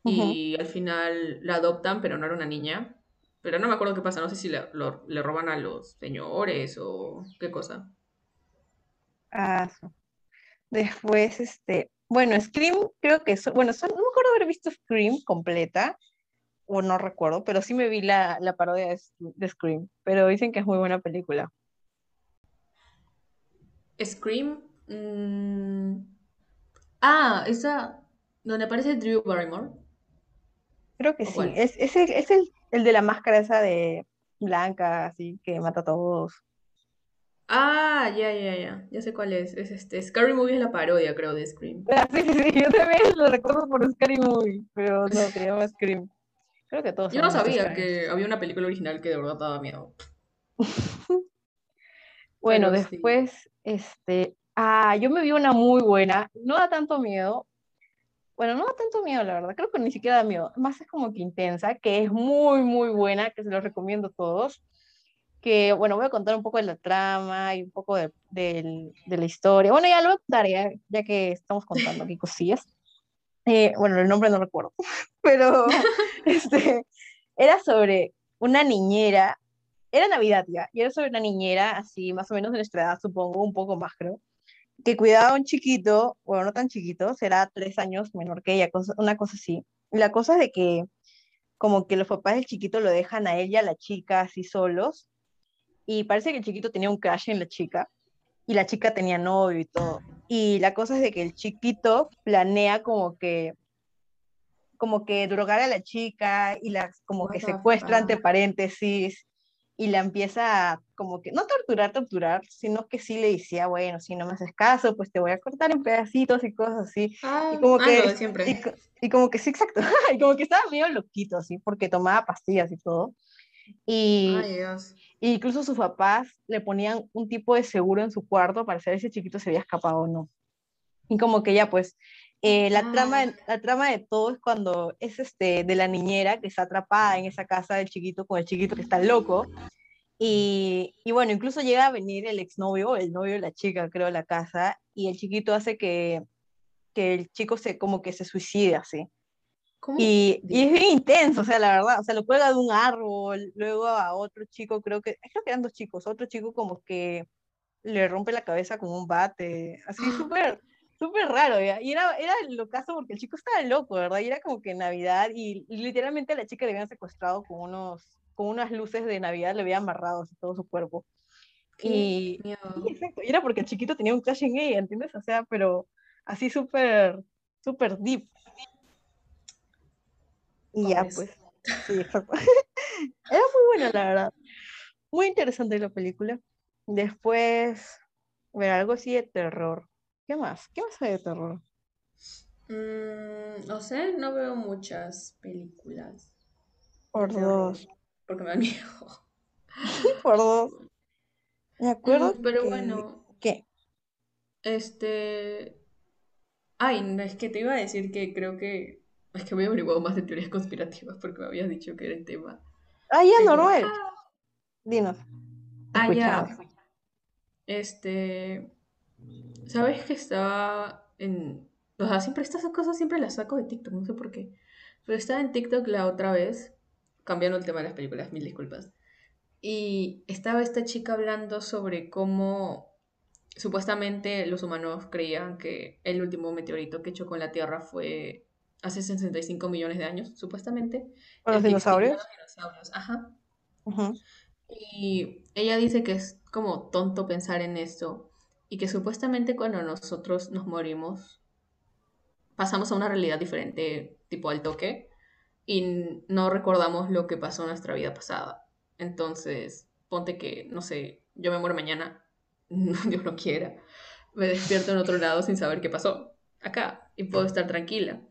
y al final la adoptan, pero no era una niña. Pero no me acuerdo qué pasa, no sé si le, lo- le roban a los señores o qué cosa. Ah, Después, este, bueno, Scream, creo que, so- bueno, no me acuerdo haber visto Scream completa, o no recuerdo, pero sí me vi la, la parodia de, de Scream, pero dicen que es muy buena película. Scream. mm, Ah, esa donde aparece Drew Barrymore. Creo que ¿O sí, es, es, el, es el, el de la máscara esa de blanca, así, que mata a todos. Ah, ya, ya, ya. Ya sé cuál es. Es este. Scary Movie es la parodia, creo, de Scream. Ah, sí, sí, sí, yo también lo recuerdo por Scary Movie, pero no, se llama Scream. Creo que todos Yo no sabía que había una película original que de verdad daba miedo. Bueno, Pero sí. después, este, ah, yo me vi una muy buena, no da tanto miedo, bueno, no da tanto miedo, la verdad, creo que ni siquiera da miedo, más es como que intensa, que es muy, muy buena, que se los recomiendo a todos, que, bueno, voy a contar un poco de la trama y un poco de, del- de la historia, bueno, ya lo ya, ya que estamos contando aquí cosillas, Eh, bueno, el nombre no recuerdo, pero, este, era sobre una niñera, era Navidad ya, y era sobre una niñera, así, más o menos de nuestra edad, supongo, un poco más creo, que cuidaba a un chiquito, bueno, no tan chiquito, será tres años menor que ella, cosa- una cosa así. La cosa es de que como que los papás del chiquito lo dejan a ella, a la chica, así solos, y parece que el chiquito tenía un crush en la chica, y la chica tenía novio y todo. Y la cosa es de que el chiquito planea como que como que drogar a la chica y la como que secuestra entre fuck. paréntesis y la empieza a como que no torturar, torturar, sino que sí le decía, bueno, si no me haces caso, pues te voy a cortar en pedacitos y cosas así. Y Ah, como ah, que, de siempre. y, co- y como que sí, exacto, y como que estaba medio loquito así, porque tomaba pastillas y todo. Y, Ay, Dios. y incluso sus papás le ponían un tipo de seguro en su cuarto para saber si ese chiquito se había escapado o no. Y como que ya, pues, eh, la, trama, Ah, la trama de todo es cuando es este, de la niñera que está atrapada en esa casa del chiquito con el chiquito que está loco. Y, y bueno, incluso llega a venir el exnovio, el novio de la chica, creo, a la casa, y el chiquito hace que, que el chico se como que se suicide así. Y, y es bien intenso, o sea, la verdad, o sea, lo cuelga de un árbol, luego a otro chico, creo que, creo que eran dos chicos, otro chico como que le rompe la cabeza con un bate, así súper, súper raro. Y era, era lo caso porque el chico estaba loco, ¿verdad? Y era como que Navidad y, y literalmente a la chica le habían secuestrado con unos, con unas luces de Navidad, le habían amarrado así todo su cuerpo. Y, exacto, y era porque el chiquito tenía un crush en ella, ¿entiendes? O sea, pero así súper, súper deep. Y ya, pues, sí, exacto. Era muy buena, la verdad. Muy interesante la película. Después, ver algo así de terror. ¿Qué más? ¿Qué más hay de terror? Mm, no sé, no veo muchas películas Por dos. porque me dan miedo. por dos. Me acuerdo. Mm, pero que- bueno, ¿Qué? este... Ay, no, es que te iba a decir que creo que... Es que me he averiguado más de teorías conspirativas porque me habías dicho que era el tema. Ah, ya, Pero- normal. Dinos. Ah, ya. Este... ¿Sabes que estaba en... O sea, siempre estas cosas siempre las saco de TikTok, no sé por qué. Pero estaba en TikTok la otra vez, cambiando el tema de las películas, mil disculpas. Y estaba esta chica hablando sobre cómo supuestamente los humanos creían que el último meteorito que chocó en la Tierra fue hace 65 millones de años, supuestamente. ¿Con los dinosaurios? los dinosaurios, Ajá. Ujú. Y ella dice que es como tonto pensar en esto y que supuestamente cuando nosotros nos morimos pasamos a una realidad diferente, tipo al toque, y no recordamos lo que pasó en nuestra vida pasada. Entonces, ponte que, no sé, yo me muero mañana, Dios no quiera, me despierto en otro lado sin saber qué pasó acá y puedo estar tranquila.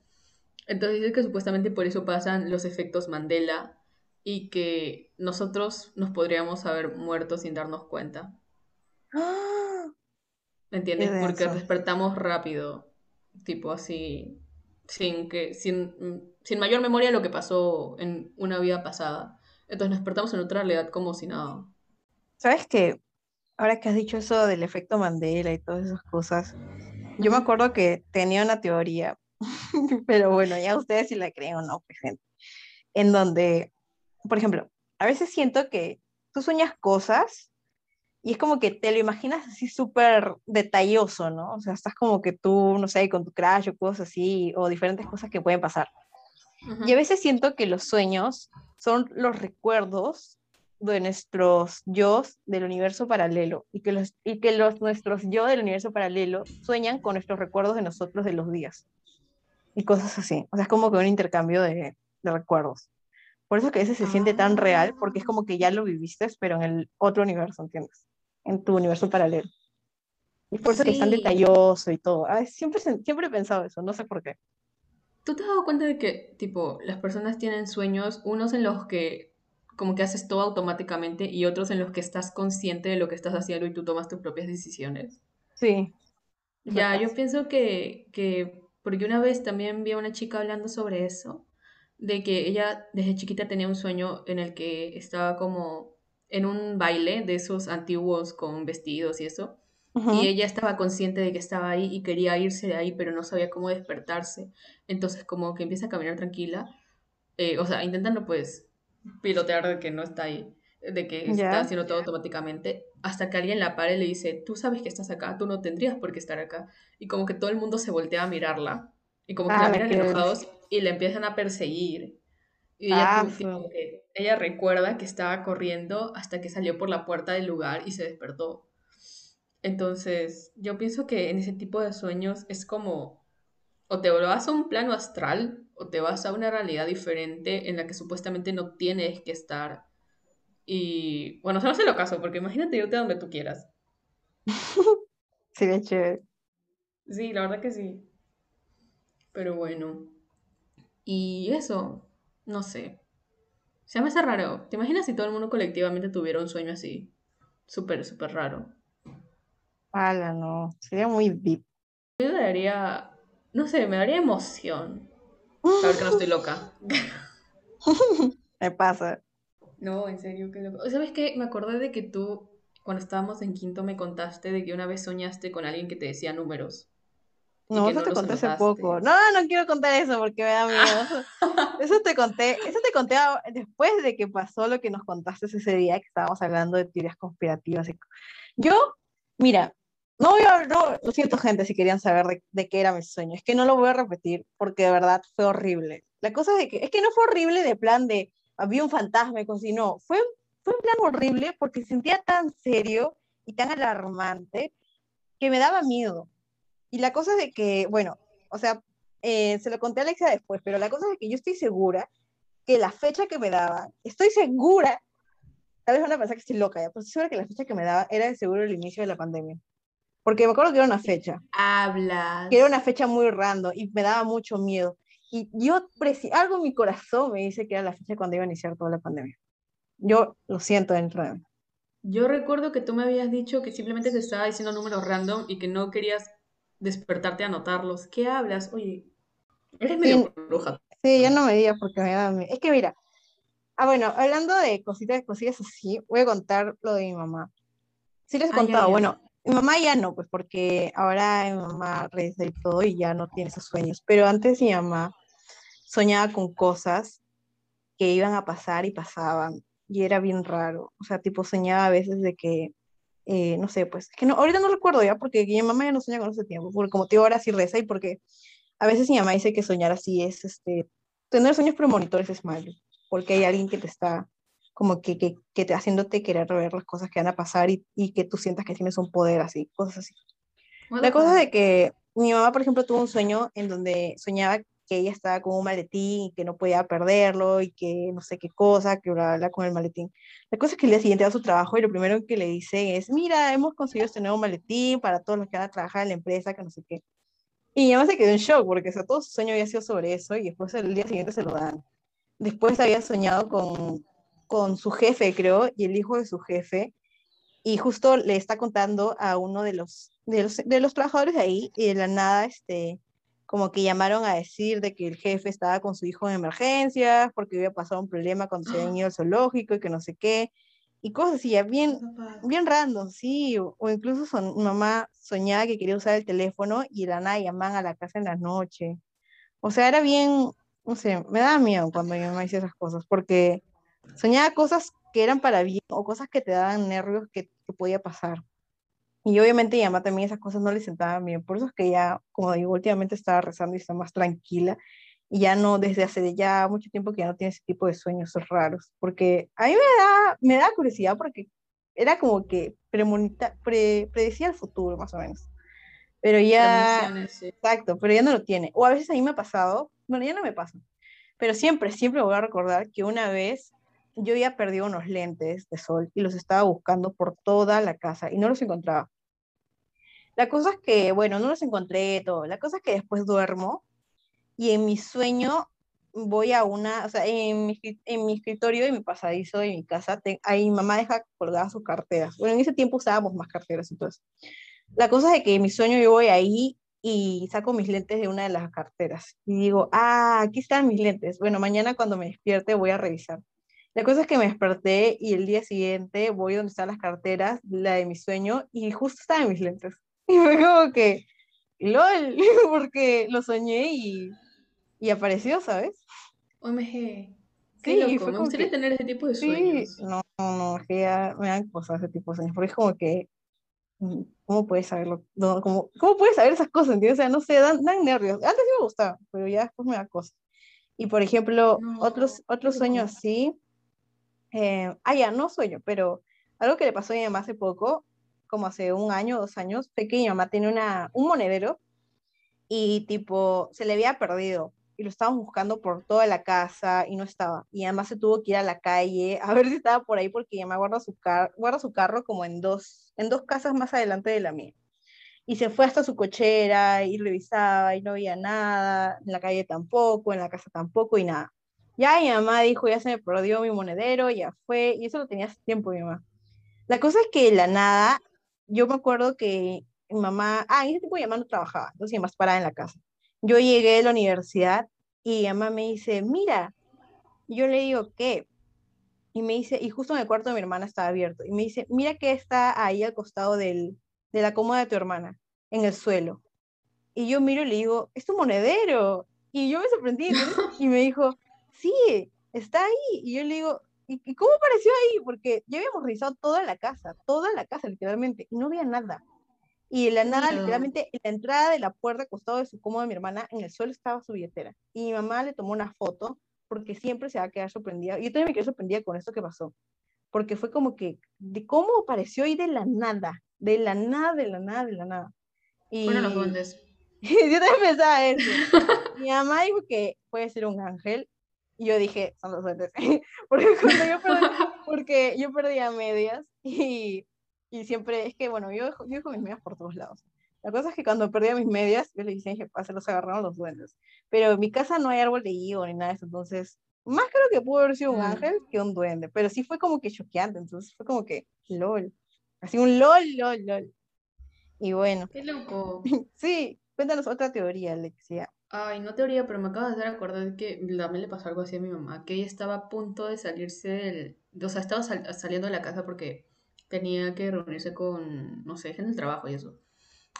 Entonces dice que supuestamente por eso pasan los efectos Mandela y que nosotros nos podríamos haber muerto sin darnos cuenta. ¡Ah! ¿Me entiendes? Porque despertamos rápido, tipo así, sin que, sin, sin mayor memoria de lo que pasó en una vida pasada. Entonces nos despertamos en otra realidad como si nada. ¿Sabes qué? Ahora que has dicho eso del efecto Mandela y todas esas cosas, yo me acuerdo que tenía una teoría, pero bueno, ya ustedes si la creen o no, pues, gente, en donde, por ejemplo, a veces siento que tú sueñas cosas y es como que te lo imaginas así súper detalloso, ¿no? O sea, estás como que tú, no sé, con tu crush o cosas así, o diferentes cosas que pueden pasar. Ujú. Y a veces siento que los sueños son los recuerdos de nuestros yo del universo paralelo y que, los, y que los, nuestros yo del universo paralelo sueñan con nuestros recuerdos de nosotros de los días y cosas así. O sea, es como que un intercambio de, de recuerdos. Por eso que a veces se siente tan real, porque es como que ya lo viviste, pero en el otro universo, ¿entiendes? En tu universo paralelo. Y por eso que es tan detalloso y todo. Ay, siempre, siempre he pensado eso, no sé por qué. ¿Tú te has dado cuenta de que, tipo, las personas tienen sueños, unos en los que como que haces todo automáticamente y otros en los que estás consciente de lo que estás haciendo y tú tomas tus propias decisiones? Sí. Ya, yo pienso que, que, porque una vez también vi a una chica hablando sobre eso, de que ella desde chiquita tenía un sueño en el que estaba como en un baile de esos antiguos con vestidos y eso, y ella estaba consciente de que estaba ahí y quería irse de ahí, pero no sabía cómo despertarse. Entonces como que empieza a caminar tranquila, eh, o sea, intentando pues pilotear de que no está ahí, de que está Ya. haciendo todo automáticamente, hasta que alguien la pare y le dice, tú sabes que estás acá, tú no tendrías por qué estar acá. Y como que todo el mundo se voltea a mirarla, y como que Ah, la la miran que- enojados y la empiezan a perseguir. Y ella, Ah, que ella recuerda que estaba corriendo hasta que salió por la puerta del lugar y se despertó. Entonces, yo pienso que en ese tipo de sueños es como, o te vas a un plano astral, o te vas a una realidad diferente en la que supuestamente no tienes que estar. Y bueno, o sea, no sé lo caso, porque imagínate irte a donde tú quieras. Sería chévere. Sí, la verdad que sí. Pero bueno. Y eso, no sé. Se me hace raro. ¿Te imaginas si todo el mundo colectivamente tuviera un sueño así? Súper, súper raro. Ala, no. Sería muy deep. Me daría, no sé, me daría emoción. Saber que no estoy loca. Me pasa. No, en serio, qué loco. ¿Sabes qué? Me acordé de que tú, cuando estábamos en quinto, me contaste de que una vez soñaste con alguien que te decía números. No, eso no te conté hace poco. No, no quiero contar eso porque me da miedo. Eso, te conté, eso te conté después de que pasó lo que nos contaste ese día que estábamos hablando de teorías conspirativas. Yo, mira, no voy a, no, lo siento gente si querían saber de, de qué era mi sueño. Es que no lo voy a repetir porque de verdad fue horrible. La cosa es de que, es que no fue horrible de plan de había un fantasma y cosas no, fue, fue un plan horrible porque se sentía tan serio y tan alarmante que me daba miedo. Y la cosa es de que, bueno, o sea, eh, se lo conté a Alexia después, pero la cosa es de que yo estoy segura que la fecha que me daba, estoy segura, tal vez van a pensar que estoy loca ya, pero estoy segura que la fecha que me daba era de seguro el inicio de la pandemia. Porque me acuerdo que era una fecha, Hablas. que era una fecha muy random y me daba mucho miedo. Y yo, algo en mi corazón me dice que era la fecha cuando iba a iniciar toda la pandemia. Yo lo siento dentro de mí. Yo recuerdo que tú me habías dicho que simplemente te estaba diciendo números random y que no querías despertarte a anotarlos. ¿Qué hablas? Oye, eres medio bruja. Sí, ya no me digas porque me da Es que mira, ah, bueno, hablando de cositas, cosillas así, voy a contar lo de mi mamá. Sí les he contado, bueno, mi mamá ya no, pues porque ahora mi mamá reza y todo y ya no tiene esos sueños, pero antes mi mamá soñaba con cosas que iban a pasar y pasaban y era bien raro. O sea, tipo soñaba a veces de que, eh, no sé, pues, que no, ahorita no recuerdo ya porque mi mamá ya no sueña con ese tiempo, porque como tío ahora sí reza y porque a veces mi mamá dice que soñar así es, este, tener sueños premonitores es malo, porque hay alguien que te está como que, que, que te haciéndote querer ver las cosas que van a pasar y, y que tú sientas que tienes un poder así, cosas así. La cosa es de que mi mamá, por ejemplo, tuvo un sueño en donde soñaba que ella estaba con un maletín y que no podía perderlo y que no sé qué cosa, que habla con el maletín. La cosa es que el día siguiente va a su trabajo y lo primero que le dice es, mira, hemos conseguido este nuevo maletín para todos los que van a trabajar en la empresa, que no sé qué. Y ella se quedó en shock porque o sea, todo su sueño había sido sobre eso y después el día siguiente se lo dan. Después había soñado con, con su jefe, creo, y el hijo de su jefe, y justo le está contando a uno de los, de los, de los trabajadores de ahí, y de la nada, este, como que llamaron a decir de que el jefe estaba con su hijo en emergencias porque había pasado un problema cuando se había ido al zoológico y que no sé qué, y cosas así, ya bien, bien random, sí, o, incluso son, mamá soñaba que quería usar el teléfono y la nada llamaban a la casa en la noche. O sea, era bien, no sé, me daba miedo cuando mi mamá hacía esas cosas, porque soñaba cosas que eran para bien o cosas que te daban nervios que, que podía pasar. Y obviamente mi mamá también esas cosas no le sentaban bien. Por eso es que ya, como digo, últimamente estaba rezando y está más tranquila. Y ya no, desde hace ya mucho tiempo que ya no tiene ese tipo de sueños raros. Porque a mí me da, me da curiosidad porque era como que premonita, pre, predecía el futuro, más o menos. Pero ya... Exacto, pero ya no lo tiene. O a veces a mí me ha pasado, bueno, ya no me pasa. Pero siempre, siempre voy a recordar que una vez yo ya perdí unos lentes de sol y los estaba buscando por toda la casa y no los encontraba. La cosa es que, bueno, no los encontré todo. La cosa es que después duermo y en mi sueño voy a una, o sea, en mi, en mi escritorio, en mi pasadizo de mi casa, ahí mi mamá deja colgadas sus carteras. Bueno, en ese tiempo usábamos más carteras eso. La cosa es que en mi sueño yo voy ahí y saco mis lentes de una de las carteras y digo, ah, aquí están mis lentes. Bueno, mañana cuando me despierte voy a revisar. La cosa es que me desperté y el día siguiente voy donde están las carteras, la de mi sueño, y justo estaban mis lentes. Y fue como que, lol, porque lo soñé y, y apareció, ¿sabes? OMG. Qué sí, loco. Me gustaría tener ese tipo de sueños. Sí, no, no, que ya me dan cosas ese tipo de sueños, porque es como que, mm, ¿cómo puedes saberlo? No, ¿cómo, ¿Cómo puedes saber esas cosas? ¿entiendes? O sea, no sé, dan, dan nervios. Antes sí me gustaba, pero ya después me da cosas. Y por ejemplo, otros, otros sueños así, eh, ah, ya, no soy yo, pero algo que le pasó a mi mamá hace poco, como hace un año, dos años, fue que mi mamá tiene una, un monedero y tipo, se le había perdido y lo estábamos buscando por toda la casa y no estaba. Y además se tuvo que ir a la calle a ver si estaba por ahí porque mi mamá guarda su, car guarda su carro como en dos, en dos casas más adelante de la mía. Y se fue hasta su cochera y revisaba y no había nada, en la calle tampoco, en la casa tampoco y nada. Ya mi mamá dijo, ya se me perdió mi monedero, ya fue, y eso lo tenía hace tiempo mi mamá. La cosa es que la nada, yo me acuerdo que mi mamá, ah, en ese tiempo mi mamá no trabajaba, entonces mi mamá parada en la casa. Yo llegué de la universidad y mi mamá me dice, mira, yo le digo, ¿qué? Y me dice, y justo en el cuarto de mi hermana estaba abierto, y me dice, mira que está ahí al costado del, de la cómoda de tu hermana, en el suelo. Y yo miro y le digo, es tu monedero. Y yo me sorprendí, y me dijo, sí, está ahí. Y yo le digo, ¿y, cómo apareció ahí? Porque ya habíamos revisado toda la casa, toda la casa literalmente, y no había nada. Y en la nada, literalmente, en la entrada de la puerta, costado de su cómodo de mi hermana, en el suelo estaba su billetera. Y mi mamá le tomó una foto porque siempre se va a quedar sorprendida. Y yo también me quedé sorprendida con esto que pasó. Porque fue como que, de cómo apareció ahí de la nada, de la nada, de la nada, de la nada. Y... Bueno, los duendes. yo también pensaba eso. mi mamá dijo que puede ser un ángel y yo dije, son los duendes. porque, yo perdí, porque yo perdía medias y, y, siempre, es que bueno, yo, yo dejo mis medias por todos lados. La cosa es que cuando perdía mis medias, yo le dije, se los agarraron los duendes. Pero en mi casa no hay árbol de higo ni nada de eso, entonces más creo que pudo haber sido un ángel que un duende, pero sí fue como que choqueante, entonces fue como que lol, así un lol, lol, lol. Y bueno, Qué loco. sí, cuéntanos otra teoría, Alexia. Ay, no teoría, pero me acabo de hacer acordar que también le pasó algo así a mi mamá, que ella estaba a punto de salirse del... O sea, estaba sal- saliendo de la casa porque tenía que reunirse con, no sé, en el trabajo y eso.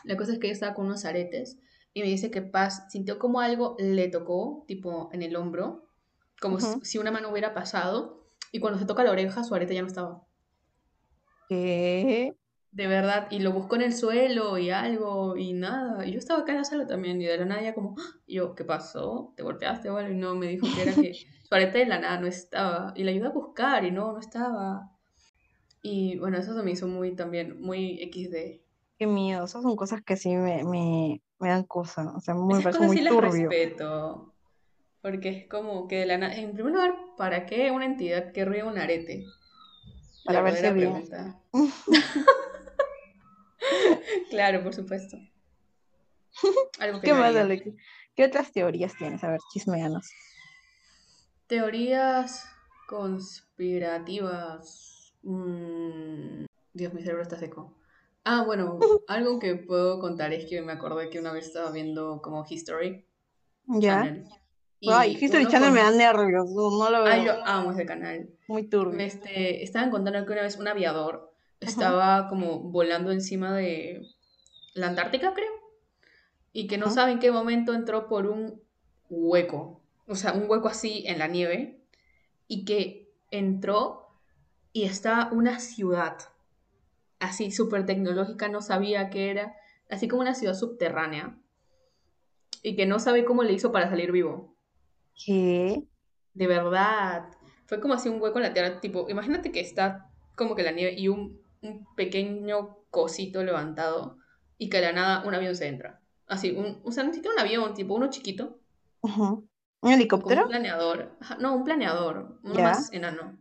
La cosa es que ella estaba con unos aretes y me dice que Paz sintió como algo le tocó, tipo en el hombro, como si una mano hubiera pasado, y cuando se toca la oreja, su arete ya no estaba. ¿Qué? De verdad, y lo buscó en el suelo y algo, y nada. Y yo estaba acá en la sala también, y de la nada ella como, ¡Ah! y yo, ¿qué pasó? ¿Te golpeaste o algo? Y no, me dijo que era que su arete de la nada no estaba. Y le ayudé a buscar, y no, no estaba. Y bueno, eso se me hizo muy también, muy XD. Qué miedo, esas son cosas que sí me, me, me dan cosas, o sea, me Esas cosas muy sí las turbio. respeto. Porque es como que de la nada. En primer lugar, ¿para qué una entidad querría un arete? Para La verse bien. Claro, por supuesto. Algo que ¿Qué no más, haría. Alexia? ¿Qué otras teorías tienes? A ver, chismeanos. Teorías conspirativas. Mm, Dios, mi cerebro está seco. Ah, bueno, algo que puedo contar es que me acordé que una vez estaba viendo como History ¿Ya? Channel. Ay, History Channel me da nervios, no, lo Ay, veo, yo amo ese canal. muy turbio. Este, estaban contando que una vez un aviador estaba como volando encima de la Antártica, creo, y que no Ajá. sabe en qué momento entró por un hueco, o sea, un hueco así en la nieve, y que entró y está una ciudad, así súper tecnológica, no sabía qué era, así como una ciudad subterránea, y que no sabe cómo le hizo para salir vivo. ¿Qué? De verdad. Fue como así un hueco en la tierra, tipo, imagínate que está como que la nieve y un, un pequeño cosito levantado y que de la nada un avión se entra. Así, un, o sea, siquiera un avión, tipo uno chiquito. ¿Un helicóptero? un planeador. Ajá, no, un planeador, uno más enano.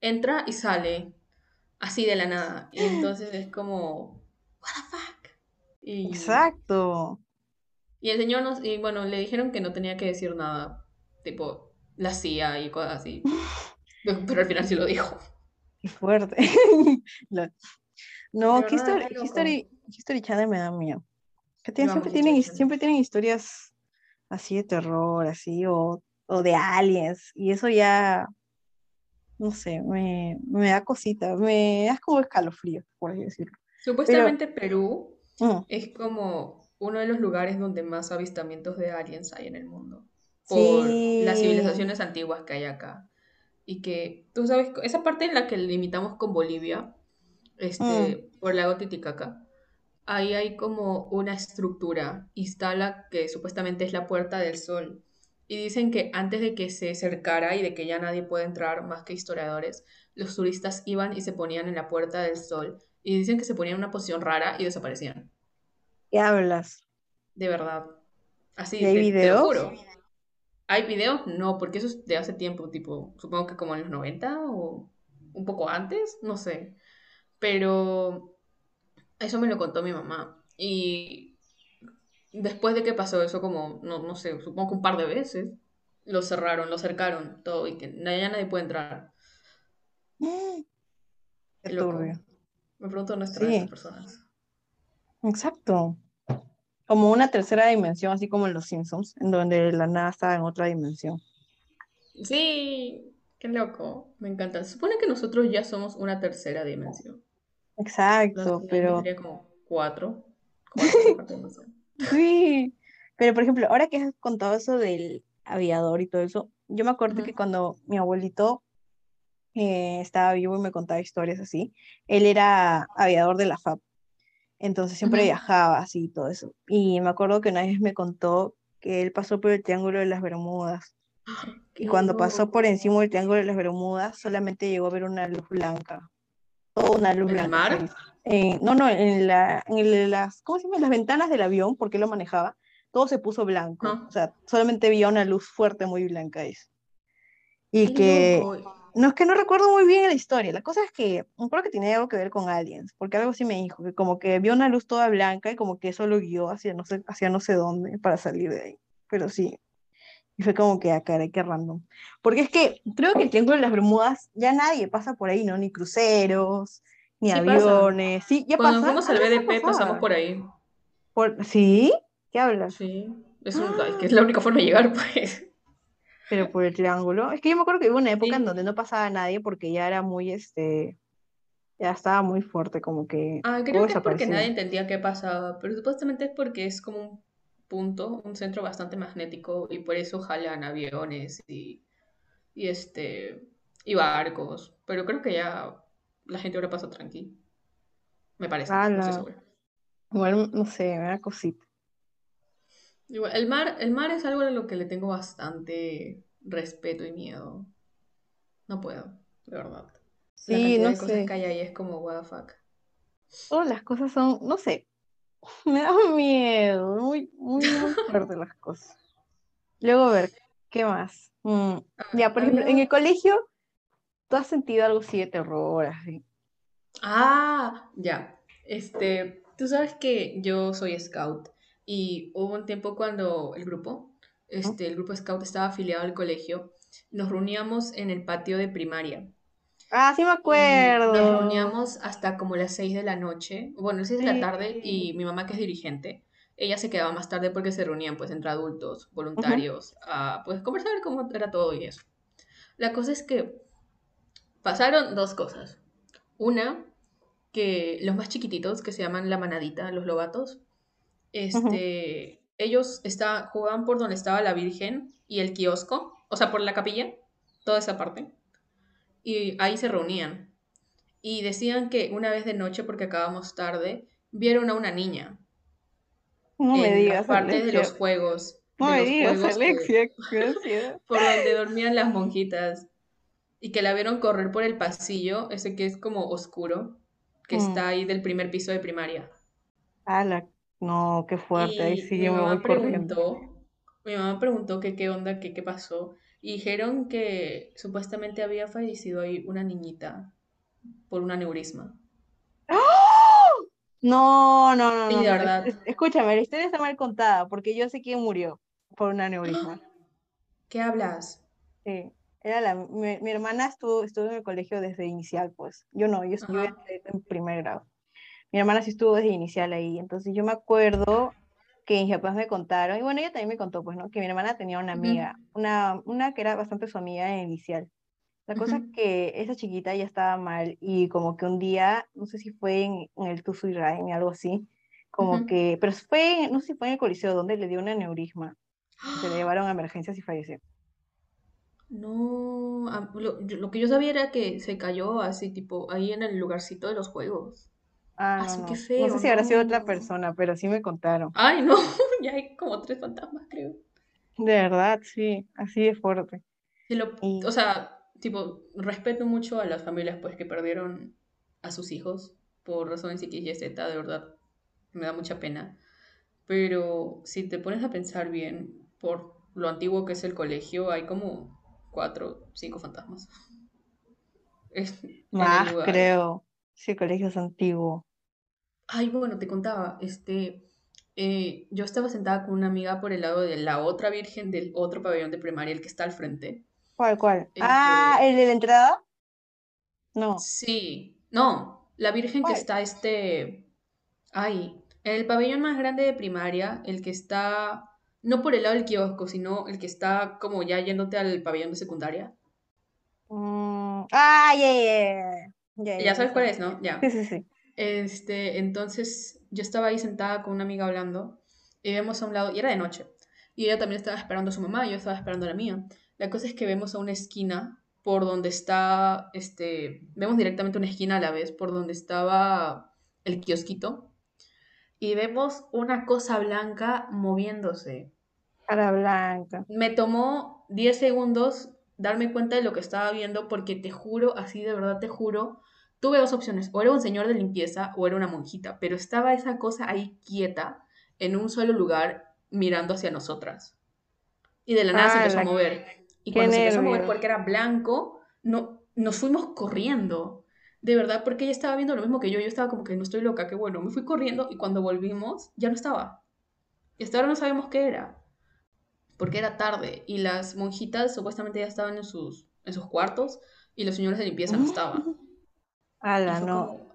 Entra y sale, así de la nada. Y entonces es como, what the fuck. Y, Exacto. y el señor nos, y bueno, le dijeron que no tenía que decir nada, tipo, la CIA y cosas así. Pero al final sí lo dijo. Qué fuerte. No, History. History, History Channel me da miedo. Que tienen- amo siempre, tienen, siempre tienen historias así de terror, así, o, o de aliens. Y eso ya, no sé, me, me da cosita, me da como escalofrío, por así decirlo. Supuestamente Perú Mm, es como uno de los lugares donde más avistamientos de aliens hay en el mundo. Por Sí. las civilizaciones antiguas que hay acá. Y que, tú sabes, esa parte en la que limitamos con Bolivia, este, por el lago Titicaca, ahí hay como una estructura, y está la que supuestamente es la Puerta del Sol. Y dicen que antes de que se cercara y de que ya nadie puede entrar más que historiadores, los turistas iban y se ponían en la Puerta del Sol. Y dicen que se ponían en una posición rara y desaparecían. ¿Qué hablas? De verdad. Así, ¿Y hay te, te lo videos? juro. ¿Hay videos? No, porque eso es de hace tiempo, tipo, supongo que como en los 90 o un poco antes, no sé. Pero eso me lo contó mi mamá. Y después de que pasó eso, como, no, no sé, supongo que un par de veces, lo cerraron, lo cercaron, todo, y que na- ya nadie puede entrar. Qué Qué turbio. Me pregunto dónde estarán Sí. esas personas. Exacto. Como una tercera dimensión, así como en Los Simpsons, en donde la nada estaba en otra dimensión. Sí, qué loco. Me encanta. Se supone que nosotros ya somos una tercera dimensión. Exacto, pero sería como cuatro. Sí. Pero por ejemplo, ahora que has contado eso del aviador y todo eso, yo me acuerdo que cuando mi abuelito eh, estaba vivo y me contaba historias así, él era aviador de la FAB. Entonces siempre viajaba así y todo eso. Y me acuerdo que una vez me contó que él pasó por el Triángulo de las Bermudas. Y cuando pasó por encima del Triángulo de las Bermudas, solamente llegó a ver una luz blanca. Toda una luz ¿En el blanca. mar? así. Eh, no, no, en, la, en las, ¿cómo se llama? Las ventanas del avión, porque él lo manejaba, todo se puso blanco. Ajá. O sea, solamente había una luz fuerte, muy blanca. eso. Y Qué que, loco. No es que no recuerdo muy bien la historia. La cosa es que, creo que tenía algo que ver con aliens, porque algo sí me dijo, que como que vio una luz toda blanca y como que eso lo guió hacia no sé, hacia no sé dónde para salir de ahí. Pero sí, Y fue como que, a ah, caray, qué random. Porque es que creo que el Triángulo de las Bermudas ya nadie pasa por ahí, ¿no? Ni cruceros, ni aviones. Sí, ya Cuando fuimos al BDP pasamos por ahí. Por... ¿Sí? ¿Qué hablas? Sí, es, que es la única forma de llegar, pues. Pero por el triángulo. Es que yo me acuerdo que hubo una época en donde no pasaba nadie porque ya era muy, este, ya estaba muy fuerte, como que... Ah, creo que es porque nadie entendía qué pasaba, pero supuestamente es porque es como un punto, un centro bastante magnético y por eso jalan aviones y, y este, y barcos, pero creo que ya la gente ahora pasa tranquilo. Me parece, no seguro. Igual, no sé, me da cosita. El mar, el mar es algo a lo que le tengo bastante respeto y miedo. No puedo, de verdad. Sí, no cosas que hay ahí es como, what the fuck. Todas las cosas son, no sé, me da miedo, muy, muy, muy fuerte las cosas. Luego, a ver, ¿qué más? Mm, ya, por ejemplo, en el colegio, ¿tú has sentido algo así de terror? Así? Ah, ya. Este, tú sabes que yo soy scout y hubo un tiempo cuando el grupo, este, el grupo scout estaba afiliado al colegio, nos reuníamos en el patio de primaria Ah, sí me acuerdo. nos reuníamos hasta como las 6 de la noche, bueno, las 6 de la tarde, y mi mamá que es dirigente, ella se quedaba más tarde porque se reunían pues entre adultos, voluntarios, a pues conversar cómo era todo y eso. La cosa es que pasaron dos cosas. Una, que los más chiquititos, que se llaman la manadita, los lobatos, este, ellos está, jugaban por donde estaba la Virgen y el kiosco, o sea, por la capilla, toda esa parte y ahí se reunían. Y decían que una vez de noche, porque acabamos tarde, vieron a una niña. No me digas. Parte de los juegos. No me digas, Alexia, por donde dormían las monjitas. Y que la vieron correr por el pasillo, ese que es como oscuro, que mm. está ahí del primer piso de primaria. ¡Hala! No, qué fuerte. ahí sí yo me voy corriendo. Mi mamá preguntó que qué onda, que qué pasó. Y dijeron que supuestamente había fallecido ahí una niñita por un aneurisma. ¡Oh! No, no, no. Sí, de verdad. Escúchame, la historia está mal contada porque yo sé quién murió por un aneurisma. ¿Qué hablas? Sí. Era la, mi, hermana estuvo, estuvo en el colegio desde inicial, pues. Yo no, yo estuve en primer grado. Mi hermana sí estuvo desde inicial ahí. Entonces yo me acuerdo que mis papás me contaron, y bueno, ella también me contó, pues, ¿no? Que mi hermana tenía una amiga, una, una que era bastante su amiga inicial. La cosa es que esa chiquita ya estaba mal y como que un día, no sé si fue en, el Tuzu y algo así, como que, pero fue, no sé si fue en el Coliseo, donde le dio un aneurisma. Se le llevaron a emergencias y falleció. No, lo, lo, que yo sabía era que se cayó así, tipo, ahí en el lugarcito de los juegos. Ah, no, no. sé si habrá sido otra persona, pero sí me contaron. Ay, no, ya hay como tres fantasmas, creo. De verdad, sí, así de fuerte. O sea, tipo, respeto mucho a las familias pues que perdieron a sus hijos por razones X y Z, de verdad, me da mucha pena. Pero si te pones a pensar bien, por lo antiguo que es el colegio, hay como cuatro, cinco fantasmas. Más, creo. Sí, colegio es antiguo. Ay, bueno, te contaba, este, eh, yo estaba sentada con una amiga por el lado de la otra virgen del otro pabellón de primaria, el que está al frente. ¿Cuál, cuál? ah, ¿el de la entrada? No. Sí, no, la virgen que está, este, ay, en el pabellón más grande de primaria, el que está, no por el lado del kiosco, sino el que está como ya yéndote al pabellón de secundaria. Mm, ah, yeah, ya sabes cuál es, ¿no? Ya. Sí, sí, sí. Este, entonces yo estaba ahí sentada con una amiga hablando y vemos a un lado, y era de noche, y ella también estaba esperando a su mamá, y yo estaba esperando a la mía. La cosa es que vemos a una esquina por donde está, este, vemos directamente una esquina a la vez, por donde estaba el kiosquito, y vemos una cosa blanca moviéndose. Cara blanca. Me tomó 10 segundos darme cuenta de lo que estaba viendo porque te juro, así de verdad te juro, tuve dos opciones, o era un señor de limpieza o era una monjita, pero estaba esa cosa ahí quieta en un solo lugar mirando hacia nosotras. Y de la nada se empezó a mover. Y cuando se empezó a mover porque era blanco, no, nos fuimos corriendo. De verdad, porque ella estaba viendo lo mismo que yo. Yo estaba como que no estoy loca, qué bueno. Me fui corriendo y cuando volvimos ya no estaba. Y hasta ahora no sabemos qué era porque era tarde y las monjitas supuestamente ya estaban en sus, en sus cuartos y los señores de limpieza no estaban. Ala, no.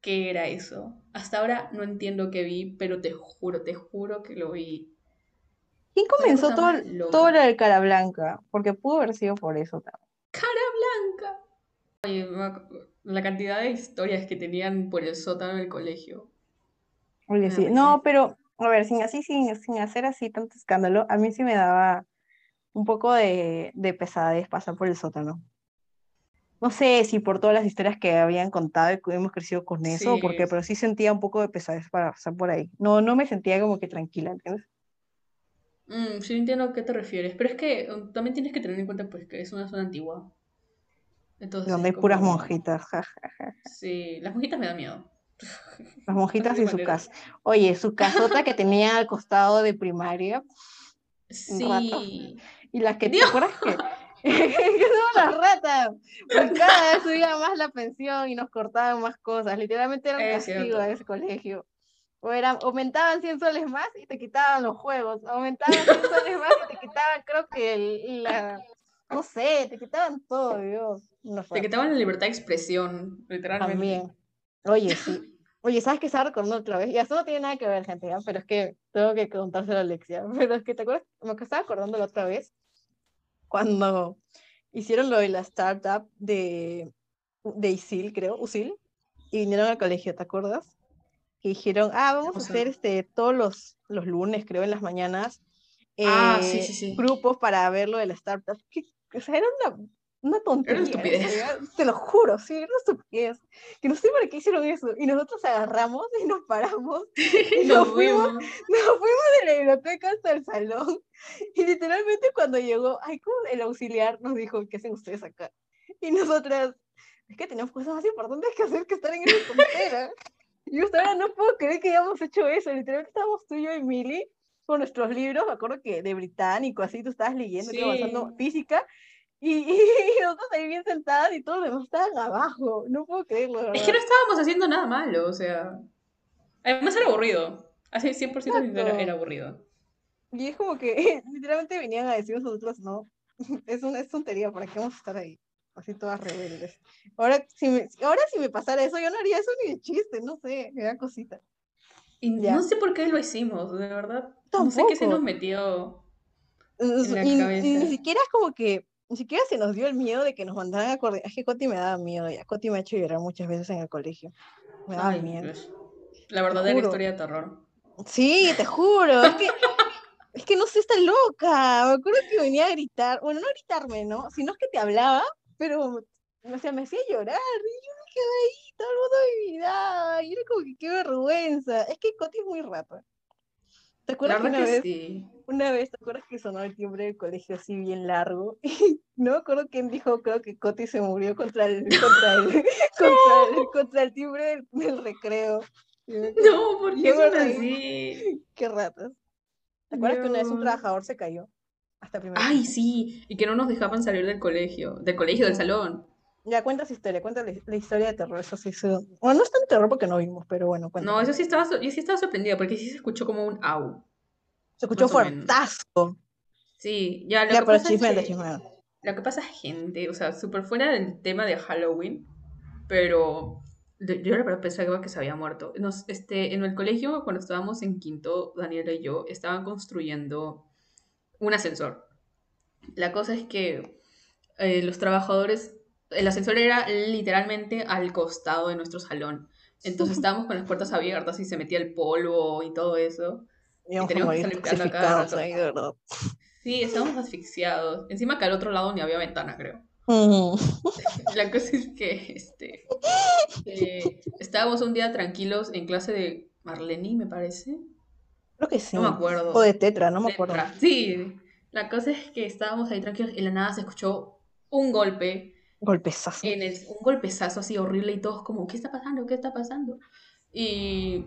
¿Qué era eso? Hasta ahora no entiendo qué vi, pero te juro, te juro que lo vi. ¿Quién comenzó todo, todo lo de cara blanca? Porque pudo haber sido por eso también. ¡Cara blanca! Oye, la cantidad de historias que tenían por el sótano del colegio. Oye, sí. No, pero, a ver, sin así, sin, sin hacer así tanto escándalo, a mí sí me daba un poco de, de pesadez pasar por el sótano no sé si por todas las historias que habían contado y que hemos crecido con eso, o porque, pero sí sentía un poco de pesadez para pasar por ahí. No, no me sentía como que tranquila, ¿entiendes? Mm, sí, entiendo a qué te refieres, pero es que um, también tienes que tener en cuenta pues que es una zona antigua. Entonces, Donde hay puras monjitas. sí, las monjitas me dan miedo. Las monjitas y su casa. Oye, su casota que tenía al costado de primaria. Sí. Y las que te acuerdas que que somos las ratas. Pues cada vez subía más la pensión y nos cortaban más cosas. Literalmente era un castigo de ese colegio. O era, aumentaban 100 soles más y te quitaban los juegos. Aumentaban 100 soles más y te quitaban, creo que la. No sé, te quitaban todo, Dios. te quitaban la libertad de expresión, literalmente. También. Oye, sí. Oye, ¿sabes qué estaba recordando otra vez? Y eso no tiene nada que ver, gente, pero es que tengo que contárselo a Alexia. Pero es que, ¿te acuerdas? Me estaba acordando la otra vez cuando hicieron lo de la startup de, de ISIL, creo, USIL, y vinieron al colegio, ¿te acuerdas? Que dijeron, ah, vamos a hacer este, todos los, los lunes, creo, en las mañanas, ah, sí, sí, sí. grupos para ver lo de la startup. Que, o sea, era una una tontería. Te lo juro, sí, era una estupidez. Que no sé por qué hicieron eso. Y nosotros agarramos y nos paramos. Y nos, fuimos, nos fuimos de la biblioteca hasta el salón. Y literalmente cuando llegó, ay, el auxiliar nos dijo, ¿qué hacen ustedes acá? Y nosotras, es que tenemos cosas más importantes que hacer que estar en esa frontera. y hasta ahora no puedo creer que hayamos hecho eso. Literalmente estábamos tú y yo y Mili con nuestros libros, me acuerdo que de británico, así tú estabas leyendo, sí. avanzando física, y, y, nosotros ahí bien sentadas y todos los demás estaban abajo. No puedo creerlo. Es que no estábamos haciendo nada malo, o sea. Además era aburrido. Así 100% sincero, era aburrido. Y es como que literalmente venían a decir nosotros, no, es, una, es tontería, ¿para qué vamos a estar ahí? Así todas rebeldes. Ahora si, me, ahora si me pasara eso, yo no haría eso ni de chiste, no sé, me da cosita. Y no sé por qué lo hicimos, de verdad. No sé qué se nos metió. En la y, cabeza. y ni siquiera es como que ni siquiera se nos dio el miedo de que nos mandaran a coordinar. Es que Coti me daba miedo ya. Coti me ha hecho llorar muchas veces en el colegio. Me daba miedo. Pues, la verdadera historia de terror. Sí, te juro. es que, es que no sé, está loca. Me acuerdo que venía a gritar. Bueno, no a gritarme, ¿no? Sino es que te hablaba, pero o sea, me hacía llorar. Y yo me quedé ahí, todo el mundo me miraba. Y era como que qué vergüenza. Es que Coti es muy rata. ¿Te acuerdas que una vez, una vez, ¿te acuerdas que sonó el timbre del colegio así bien largo? no me acuerdo quién dijo, creo que Coti se murió contra el, contra el, contra el, contra el timbre del, recreo. No, ¿por qué son así? Qué ratas. ¿Te acuerdas que una vez un trabajador se cayó? Hasta primero. Ay, sí, y que no nos dejaban salir del colegio, del colegio, del salón. Ya, cuentas historia, cuenta la, historia de terror, eso sí. Bueno, no es tan terror porque no vimos, pero bueno, cuenta. No, eso sí estaba, yo sí estaba sorprendida porque sí se escuchó como un au. Se escuchó fuertazo. Sí, ya, lo ya, que pero pasa chisme es que, Lo que pasa es gente, o sea, súper fuera del tema de Halloween, pero yo la verdad pensaba que se había muerto. Nos, este, en el colegio, cuando estábamos en quinto, Daniela y yo, estaban construyendo un ascensor. La cosa es que eh, los trabajadores el ascensor era literalmente al costado de nuestro salón. Entonces estábamos con las puertas abiertas y se metía el polvo y todo eso. Y, teníamos que salir acá. Ahí, ¿verdad? Sí, estábamos asfixiados. Encima que al otro lado ni había ventana, creo. La cosa es que este, eh, estábamos un día tranquilos en clase de Marlene, me parece. Creo que sí. No me acuerdo. O de Tetra, no me acuerdo. Sí, la cosa es que estábamos ahí tranquilos y la nada se escuchó un golpe Golpezazo. En el, un golpezazo así horrible y todos como, ¿qué está pasando? ¿Qué está pasando? Y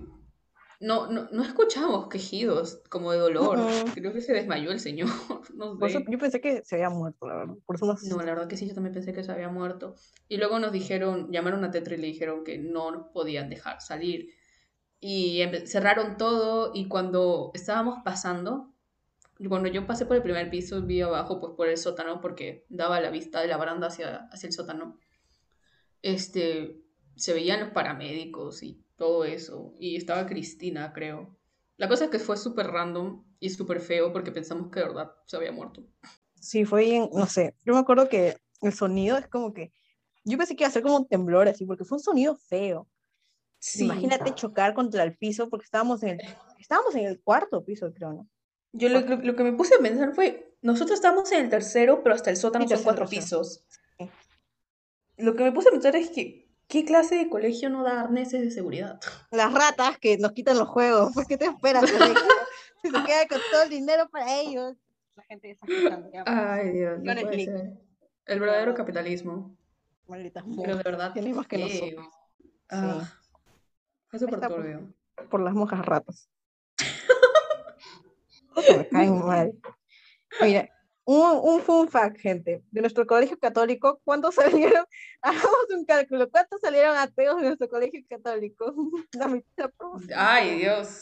no, no, no escuchamos quejidos como de dolor. Creo que se desmayó el señor. No sé. yo pensé que se había muerto, la verdad. Por eso no... la verdad que sí, yo también pensé que se había muerto. Y luego nos dijeron, llamaron a Tetra y le dijeron que no nos podían dejar salir. Y cerraron todo y cuando estábamos pasando, cuando yo pasé por el primer piso, vi abajo, pues por el sótano, porque daba la vista de la baranda hacia, hacia el sótano. Este, se veían los paramédicos y todo eso. Y estaba Cristina, creo. La cosa es que fue súper random y súper feo porque pensamos que de verdad se había muerto. Sí, fue bien, no sé. Yo me acuerdo que el sonido es como que. Yo pensé que iba a ser como un temblor así, porque fue un sonido feo. Sí. Imagínate chocar contra el piso, porque estábamos en el, estábamos en el cuarto piso, creo, ¿no? Yo lo, lo- lo que me puse a pensar fue, nosotros estamos en el tercero, pero hasta el sótano Sí, son cuatro pisos. Sí. Lo que me puse a pensar es que, ¿qué clase de colegio no da arneses de seguridad? Las ratas que nos quitan los juegos, pues ¿qué te esperas? si se queda con todo el dinero para ellos. La gente ya, pues, Ay, Dios, no. El verdadero capitalismo. malditas Pero de verdad, tienen más que nosotros. Ah, Está, pues. turbio. por las monjas ratas. Me caen mal. Mira, un, un fun fact, gente. De nuestro colegio católico, ¿cuántos salieron? Hagamos un cálculo. ¿Cuántos salieron ateos de nuestro colegio católico? La mitad. Ay, Dios.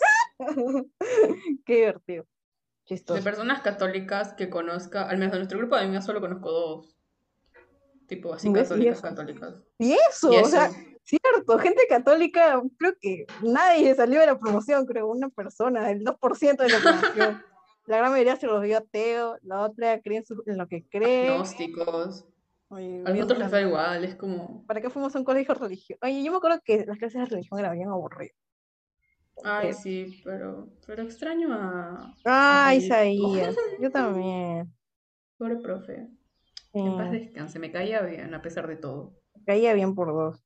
Qué divertido. De Chistoso. personas católicas que conozca, al menos de nuestro grupo de amigas solo conozco dos. Tipo así, católicas, eso. católicas. Y eso, Y o sea, eso. Cierto, gente católica, creo que nadie salió de la promoción, creo, una persona, el 2% de la promoción. La gran mayoría se los vio ateo, la otra cree en, lo que cree. Gnósticos. Oye, A nosotros les da igual, es como. ¿Para qué fuimos a un colegio religioso? Oye, yo me acuerdo que las clases de religión eran bien aburridas. Ay, Eh. sí, pero, pero extraño a. Ajá, Isaías, yo también. Pobre profe. Sí, En paz descanse, me caía bien a pesar de todo. caía bien por dos.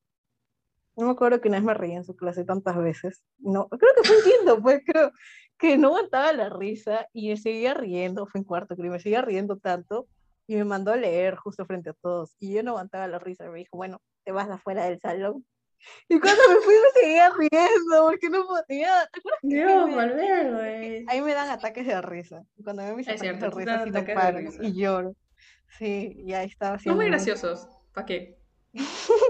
No me acuerdo que una vez me reí en su clase tantas veces. No, creo que fue un quinto, pues creo que no aguantaba la risa y me seguía riendo, fue en cuarto, creo, y me seguía riendo tanto y me mandó a leer justo frente a todos y yo no aguantaba la risa, me dijo, bueno, te vas afuera del salón. Y cuando me fui me seguía riendo porque no podía, ¿te acuerdas que Dios, me- Valverde. Ahí me dan ataques de risa. Cuando veo mis Es ataques cierto, de risa, sí no ataques de paro risa. y lloro. Sí, y ahí estaba Son haciendo. muy graciosos. ¿Para qué?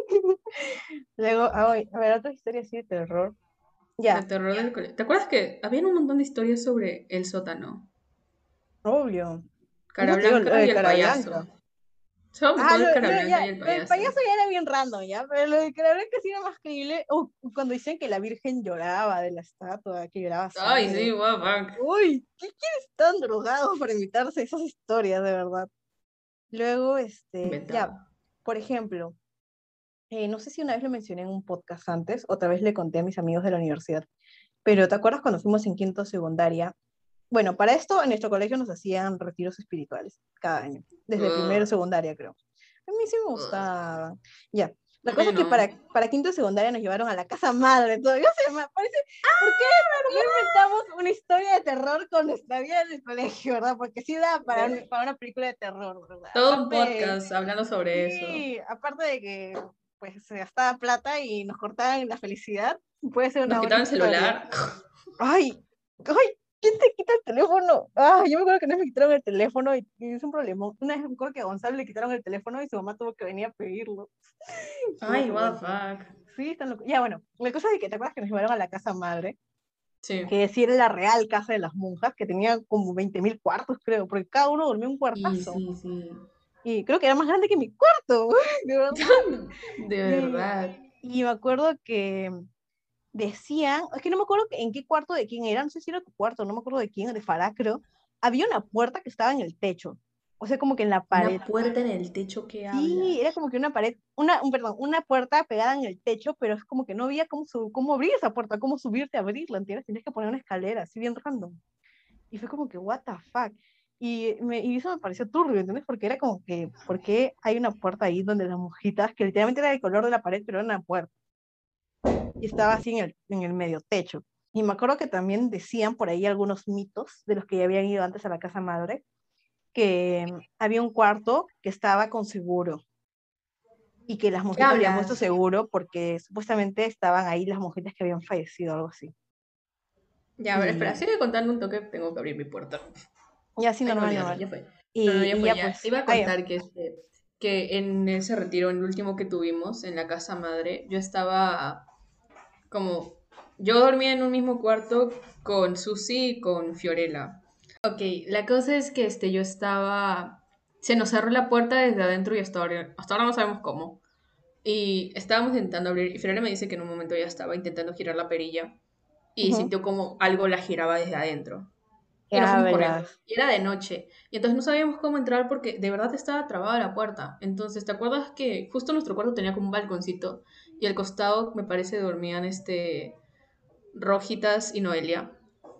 Luego, oye, a ver, otra historia así de terror. Ya, El terror del colegio. ¿Te acuerdas que habían un montón de historias sobre el sótano? obvio. Cara digo, de y el Cara payaso. Blanca. Me Ah, lo, de Cara ya, y el lo del payaso. payaso ya era bien random, ¿ya? Pero lo de Cara Blanca sí era más creíble. Oh, cuando dicen que la Virgen lloraba de la estatua, que lloraba Ay, sangre. sí, fuck. Uy, ¿qué quieres tan drogado para invitarse esas historias, de verdad? Luego, este, ya, por ejemplo, eh, no sé si una vez lo mencioné en un podcast antes, otra vez le conté a mis amigos de la universidad, pero ¿te acuerdas cuando fuimos en quinto secundaria? Bueno, para esto en nuestro colegio nos hacían retiros espirituales cada año, desde primero Ugh. secundaria creo. A mí sí me Ugh. gustaban. Ya, la cosa es que para, para quinto secundaria nos llevaron a la casa madre, todavía se me parece, ¿por qué ¡Ah, no inventamos una historia de terror con nuestra vida en el colegio, verdad? Porque sí da para, un- para una película de terror, ¿verdad? Todo un Aparte- podcast hablando sobre eso. Sí, aparte de que pues se gastaba plata y nos cortaban la felicidad, puede ser una Nos quitaban celular. Ay, ay, ¿quién te quita el teléfono? Ay, yo me acuerdo que una vez me quitaron el teléfono y, y es un problema. Una vez me acuerdo que a Gonzalo le quitaron el teléfono y su mamá tuvo que venir a pedirlo. Ay, what the fuck. Sí, están locos. Ya, bueno, la cosa es que te acuerdas que nos llevaron a la casa madre, Sí. que sí era la real casa de las monjas, que tenía como 20.000 cuartos, creo, porque cada uno dormía un Sí, cuartazo. sí, sí. Y creo que era más grande que mi cuarto, de verdad. De verdad. Y me acuerdo que decían, es que no me acuerdo en qué cuarto de quién era, no sé si era tu cuarto, no me acuerdo de quién, de Farah creo, había una puerta que estaba en el techo, o sea, como que en la pared. Una puerta en el techo que habla. Sí, era como que una pared, una, un, perdón, una puerta pegada en el techo, pero es como que no había cómo, su- cómo abrir esa puerta, cómo subirte a abrirla, ¿entiendes? Tienes que poner una escalera, así bien random. Y fue como que, what the fuck. Y, me, y eso me pareció turbio, ¿entiendes? Porque era como que, ¿por qué hay una puerta ahí donde las monjitas, que literalmente era el color de la pared, pero era una puerta? Y estaba así en el, en el medio techo. Y me acuerdo que también decían por ahí algunos mitos de los que ya habían ido antes a la casa madre, que mm, había un cuarto que estaba con seguro y que las monjitas habían puesto seguro porque supuestamente estaban ahí las monjitas que habían fallecido, algo así. Ya, a ver, espera, sigue contando un toque, tengo que abrir mi puerta. Y así Ay, no, normal, normal. ya fue. Y, No, no, ya y fue, ya ya. pues. Te iba a ya. contar que, este, que en ese retiro, en el último que tuvimos en la casa madre, yo estaba como. Yo dormía en un mismo cuarto con Susi y con Fiorella. Ok, la cosa es que este, yo estaba. Se nos cerró la puerta desde adentro y hasta ahora, hasta ahora no sabemos cómo. Y estábamos intentando abrir. Y Fiorella me dice que en un momento ya estaba intentando girar la perilla. Y sintió como algo la giraba desde adentro. Y ¿Qué nos fuimos corriendo. hablas? Y era de noche. Y entonces no sabíamos cómo entrar porque de verdad estaba trabada la puerta. Entonces, ¿te acuerdas que justo nuestro cuarto tenía como un balconcito? Y al costado, me parece, dormían este. Rojitas y Noelia.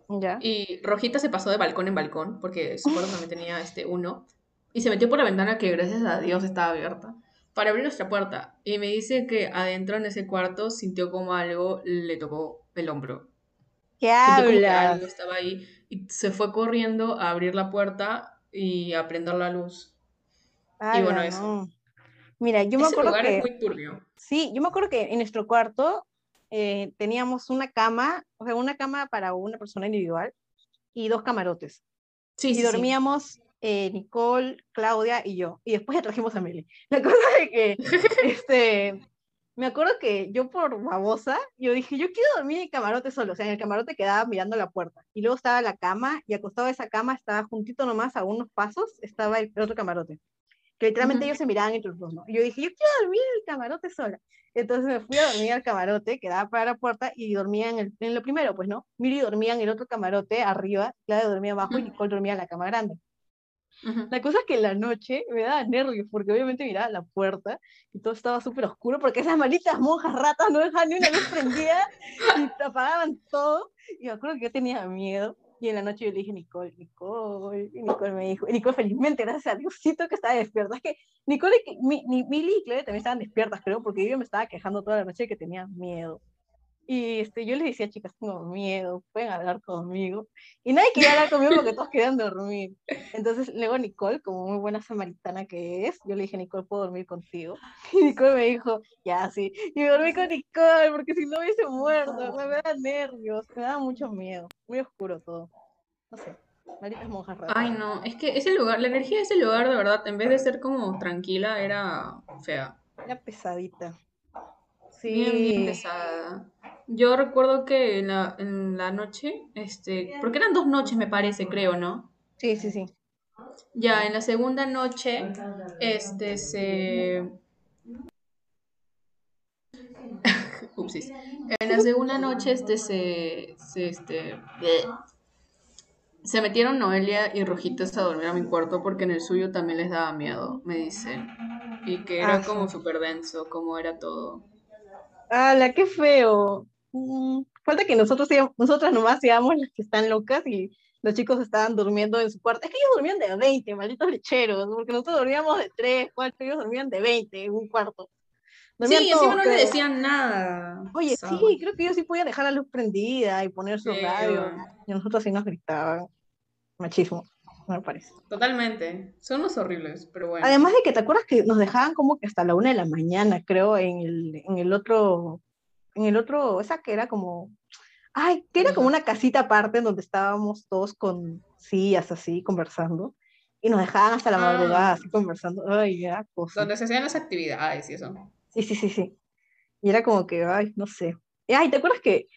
¿Ya? Y Rojita se pasó de balcón en balcón, porque su cuarto también tenía este uno, y se metió por la ventana que gracias a Dios estaba abierta, para abrir nuestra puerta. Y me dice que adentro en ese cuarto sintió como algo le tocó el hombro. ¿Qué algo estaba ahí se fue corriendo a abrir la puerta y a prender la luz. Y bueno, Ala, eso. no. Mira, yo me Ese acuerdo lugar que, es muy turbio. sí, yo me acuerdo que en nuestro cuarto eh, teníamos una cama, o sea, una cama para una persona individual y dos camarotes. Sí, y sí, sí. dormíamos eh, Nicole, Claudia y yo. Y después ya trajimos a Meli. La cosa es que, este, me acuerdo que yo por babosa, yo dije, yo quiero dormir en el camarote solo. O sea, en el camarote quedaba mirando la puerta. Y luego estaba la cama, y acostado de esa cama estaba juntito nomás a unos pasos, estaba el otro camarote. Que literalmente Ujú. ellos se miraban entre los dos, ¿no? Y yo dije, yo quiero dormir en el camarote sola. Entonces me fui a dormir al camarote, que daba para la puerta, y dormía en, el, en lo primero, pues, ¿no? Miri dormía en el otro camarote arriba, Claudia dormía abajo, y. Nicole dormía en la cama grande. La cosa es que en la noche me daba nervios, porque obviamente miraba la puerta, y todo estaba súper oscuro, porque esas malditas monjas ratas no dejaban ni una luz prendida, y apagaban todo, y me acuerdo que yo tenía miedo, y en la noche yo le dije, Nicole, Nicole, y Nicole me dijo, y Nicole felizmente, gracias a Diosito que estaba despierta, es que Nicole, y mi, mi, Mili y Claudia también estaban despiertas, creo, porque yo me estaba quejando toda la noche de que tenía miedo. Y este, yo les decía, chicas, tengo miedo, pueden hablar conmigo. Y nadie quería hablar conmigo porque todos querían dormir. Entonces, luego Nicole, como muy buena samaritana que es, yo le dije, Nicole, ¿puedo dormir contigo? Y Nicole me dijo, ya, sí. Y me dormí con Nicole, porque si no hubiese muerto, me da nervios, me da mucho miedo. Muy oscuro todo. No sé, malditas monjas raras. Ay, no, es que ese lugar, la energía de ese lugar, de verdad, en vez de ser como tranquila, era fea. Era pesadita. Bien, bien pesada. Yo recuerdo que en la, en la noche, este, porque eran dos noches, me parece, creo, ¿no? Sí, sí, sí. Ya, en la segunda noche, este, se... Upsis. En la segunda noche, este, se, se, este, se metieron Noelia y Rojitas a dormir a mi cuarto porque en el suyo también les daba miedo, me dicen. Y que era Ah, como súper denso, como era todo. ¡Hala, qué feo! Mm, falta que nosotros nosotras nomás seamos las que están locas y los chicos estaban durmiendo en su cuarto. Es que ellos dormían de 20, malditos lecheros, porque nosotros dormíamos de 3, 4, ellos dormían de 20 en un cuarto. Dormían Sí, encima no le decían nada. Oye, sí, creo que ellos sí podían dejar la luz prendida y poner su Sí, radio. Y a nosotros sí nos gritaban. Machismo, me parece. Totalmente. Son unos horribles, pero bueno. Además de que te acuerdas que nos dejaban como que hasta la una de la mañana, creo, en el, en el otro, en el otro, esa que era como, ay, que era como una casita aparte en donde estábamos todos con sillas así, conversando, y nos dejaban hasta la Ah. madrugada así conversando, ay, era cosa. Donde se hacían las actividades y eso. Sí, sí, sí, sí. Y era como que, ay, no sé. Ay, ¿te acuerdas que,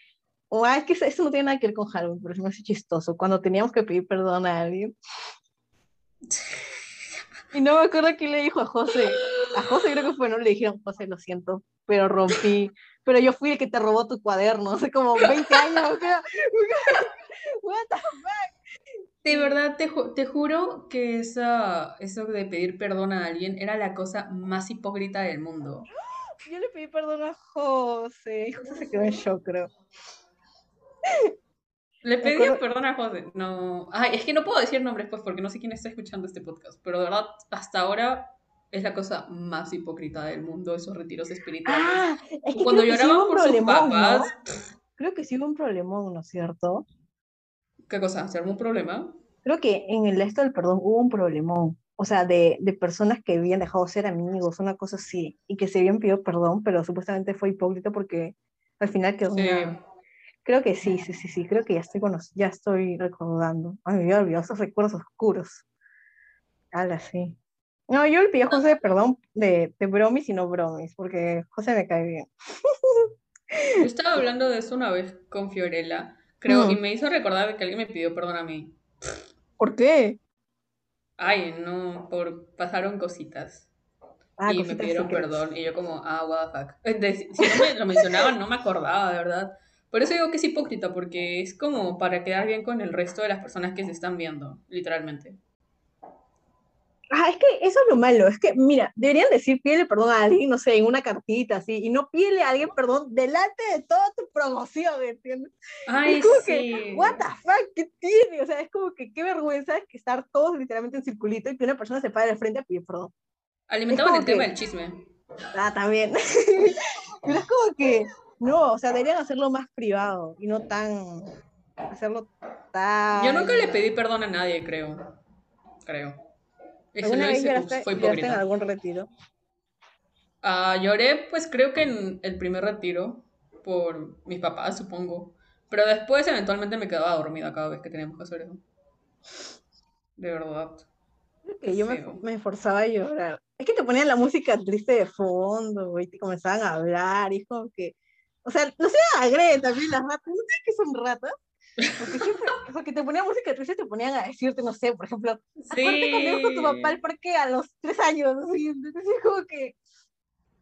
o, ay, es que eso- no tiene nada que ver con Halloween, pero me hace chistoso, cuando teníamos que pedir perdón a alguien. Y no me acuerdo quién le dijo a José. A José creo que fue, no le dijeron, José, lo siento, pero rompí. Pero yo fui el que te robó tu cuaderno hace como 20 años. what the De verdad, te, ju- te juro que esa, eso de pedir perdón a alguien era la cosa más hipócrita del mundo. Yo le pedí perdón a José y José se quedó en shock, creo. Le pedí perdón a José. No. Ay, es que no puedo decir nombres, pues, porque no sé quién está escuchando este podcast. Pero de verdad, hasta ahora es la cosa más hipócrita del mundo, esos retiros espirituales. Ah, es que Cuando sí lloraban por sus problemón, ¿no? Creo que sí hubo un problemón, ¿no es cierto? ¿Qué cosa? ¿Se armó un problema? Creo que en el esto del perdón hubo un problemón. O sea, de, de personas que habían dejado de ser amigos, una cosa así, y que se habían pedido perdón, pero supuestamente fue hipócrita porque al final quedó Sí. nada. Creo que sí, sí, sí, sí, creo que ya estoy, ya estoy recordando. Ay, me había olvidado esos recuerdos oscuros. Ala, sí. No, yo le pedí a José perdón de, de bromis y no bromis, porque José me cae bien. Yo estaba hablando de eso una vez con Fiorella, creo, Mm. y me hizo recordar que alguien me pidió perdón a mí. ¿Por qué? Ay, no, por pasaron cositas. Ah, y me pidieron secretas. perdón y yo como, ah, what the fuck. De- si no me lo mencionaban, no me acordaba, de verdad. Por eso digo que es hipócrita, porque es como para quedar bien con el resto de las personas que se están viendo, literalmente. Ah, es que eso es lo malo, es que, mira, deberían decir pídele perdón a alguien, no sé, en una cartita así, y no pídele a alguien perdón delante de toda tu promoción, ¿entiendes? Ay, es como sí. que, what the fuck, ¿qué tiene? O sea, es como que qué vergüenza que estar todos literalmente en circulito y que una persona se pare al frente a pedir perdón. Alimentaban el tema que- del chisme. Ah, también. Pero es como que, no, o sea, deberían hacerlo más privado y no tan, hacerlo tan... Yo nunca le pedí perdón a nadie, creo. Creo. Eso ¿Alguna vez lloraste, fue lloraste en algún retiro? Ah, lloré, pues creo que en el primer retiro, por mis papás, supongo. Pero después, eventualmente, me quedaba dormida cada vez que teníamos que hacer eso. De verdad. Que yo me, Feo. me forzaba a llorar. Es que te ponían la música triste de fondo y te comenzaban a hablar como que... O sea, no sé, agrede también las ratas. ¿No sabes qué son ratas? Porque, siempre, porque te ponían música triste te ponían a decirte, no sé, por ejemplo, acuérdate cuando ibas con tu papá al parque a los tres años, así, entonces es como que,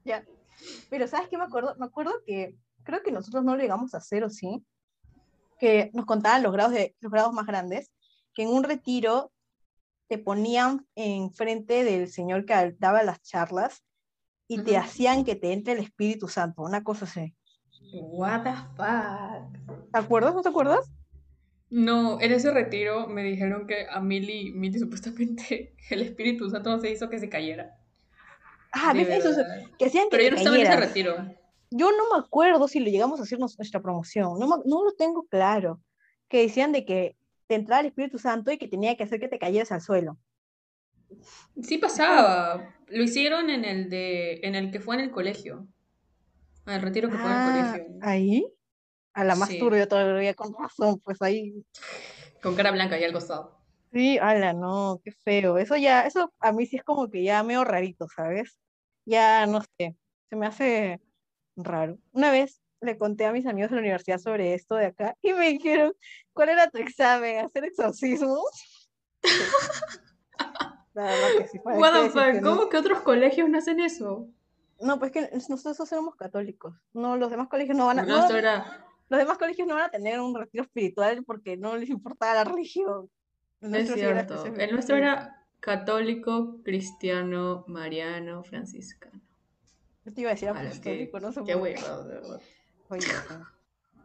ya. Pero ¿sabes qué me acuerdo? Me acuerdo que, creo que nosotros no lo llegamos a hacer, ¿o sí? Que nos contaban los grados, de, los grados más grandes, que en un retiro te ponían enfrente del señor que daba las charlas y te hacían que te entre el Espíritu Santo, una cosa así. What the fuck. ¿Te acuerdas? ¿No te acuerdas? No, en ese retiro me dijeron que a Milly, Milly supuestamente el Espíritu Santo no se hizo que se cayera. Ah, ¿ves? Eso, que hacían que Pero yo no estaba en ese retiro. Yo no me acuerdo si lo llegamos a hacer nuestra promoción, no, me- no lo tengo claro. Que decían de que te entraba el Espíritu Santo y que tenía que hacer que te cayeras al suelo. Sí pasaba. Lo hicieron en el de, en el que fue en el colegio. El retiro que fue en el Ah, colegio. ahí, a la más Sí. turbia todavía, con razón, pues ahí. Con cara blanca ahí al costado. Sí, ala, no, qué feo. Eso ya, eso a mí sí es como que ya medio rarito, ¿sabes? Ya no sé, se me hace raro. Una vez le conté a mis amigos de la universidad sobre esto de acá y me dijeron, ¿cuál era tu examen? ¿Hacer exorcismo? La verdad que sí. ¿para What the fuck, no? ¿Cómo que otros colegios no hacen eso? No, pues que nosotros éramos católicos. No, los demás colegios no van a, no, era, los demás colegios no van a tener un retiro espiritual porque no les importaba la religión. El es era cierto. específico- El nuestro era católico, cristiano, mariano, franciscano. Yo te iba a decir apostólico, no sé qué huevado, de verdad. Oye, no.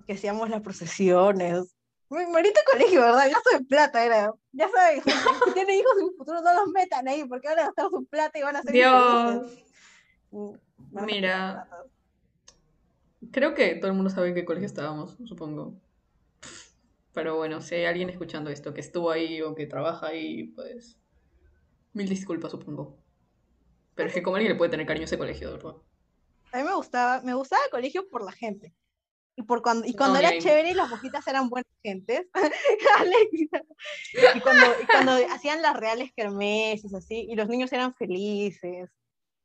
que hacíamos las procesiones. Mi bonito colegio, ¿verdad? Gasto de plata era. Ya gente, si tienen hijos en un futuro no los metan ahí porque van a gastar su plata y van a ser Dios. Mm, Mira. Creo que todo el mundo sabe en qué colegio estábamos, supongo. Pero bueno, si hay alguien escuchando esto que estuvo ahí o que trabaja ahí, pues. Mil disculpas, supongo. Pero es que como alguien le puede tener cariño a ese colegio, de verdad. A mí me gustaba, me gustaba el colegio por la gente. Y, por cuando, y cuando No, era chévere y las mojitas eran buenas gentes. Alexa. y, cuando, y cuando hacían las reales kermeses así, y los niños eran felices.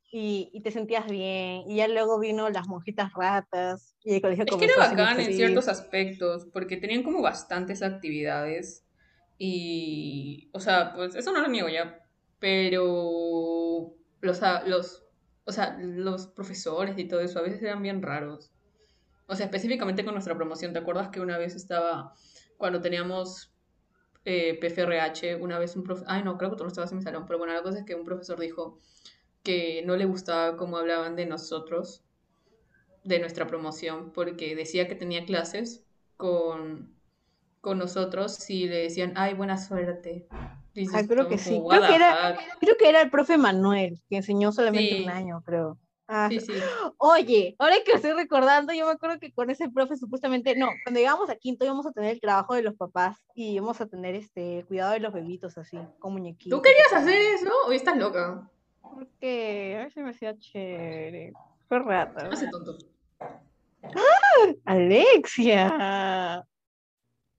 Y, y te sentías bien. Y ya luego vino las monjitas ratas. Y el colegio Es que era bacán en ciertos aspectos, porque tenían como bastantes actividades. Y. O sea, pues eso no lo niego ya. Pero. Los, a- los, o sea, los profesores y todo eso a veces eran bien raros. O sea, específicamente con nuestra promoción. ¿Te acuerdas que una vez estaba. Cuando teníamos eh, PFRH, una vez un profesor. Ay, no, creo que tú no estabas en mi salón. Pero bueno, la cosa es que un profesor dijo que no le gustaba cómo hablaban de nosotros de nuestra promoción porque decía que tenía clases con, con nosotros si le decían, ay, buena suerte. Dices, Ah, creo que sí. "What Creo que era- fuck". Creo que era el profe Manuel, que enseñó solamente Sí. un año, creo. Ah, Sí, sí. Oye, ahora que estoy recordando, yo me acuerdo que con ese profe supuestamente, no, cuando llegamos a quinto íbamos a tener el trabajo de los papás y íbamos a tener este cuidado de los bebitos así, con muñequitos. ¿Tú querías hacer eso o estás loca? Porque a ver si me hacía chévere. Fue rata. No hace tonto. Alexia.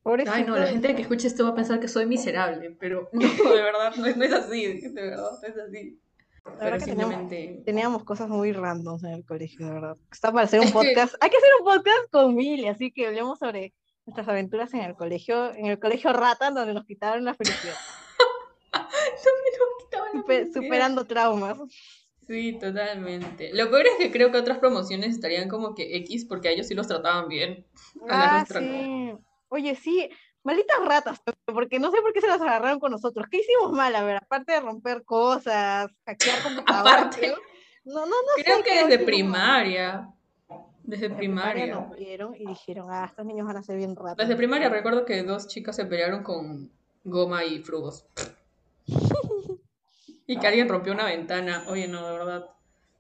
Pobrecito. Ay, no, la gente que escuche esto va a pensar que soy miserable, pero no, de verdad, no, es- no es así, de verdad, no es así. La Pero verdad que teníamos, simplemente... teníamos cosas muy randoms en el colegio, de verdad. Está para hacer un que- podcast. Hay que hacer un podcast con Mili, así que hablemos sobre nuestras aventuras en el colegio, en el colegio Rata, donde nos quitaron la felicidad. Superando traumas. Sí, totalmente. Lo peor es que creo que otras promociones estarían como que X porque a ellos sí los trataban bien. ah, sí. Oye, sí, malditas ratas, porque no sé por qué se las agarraron con nosotros. ¿Qué hicimos mal? A ver, aparte de romper cosas, hackear computadoras. Aparte. No, no, no. Creo que desde primaria. Desde, primaria. nos vieron y dijeron, ah, estos niños van a ser bien ratas. Desde primaria recuerdo que dos chicas se pelearon con goma y frugos. Y que alguien rompió una ventana. Oye, no, de verdad.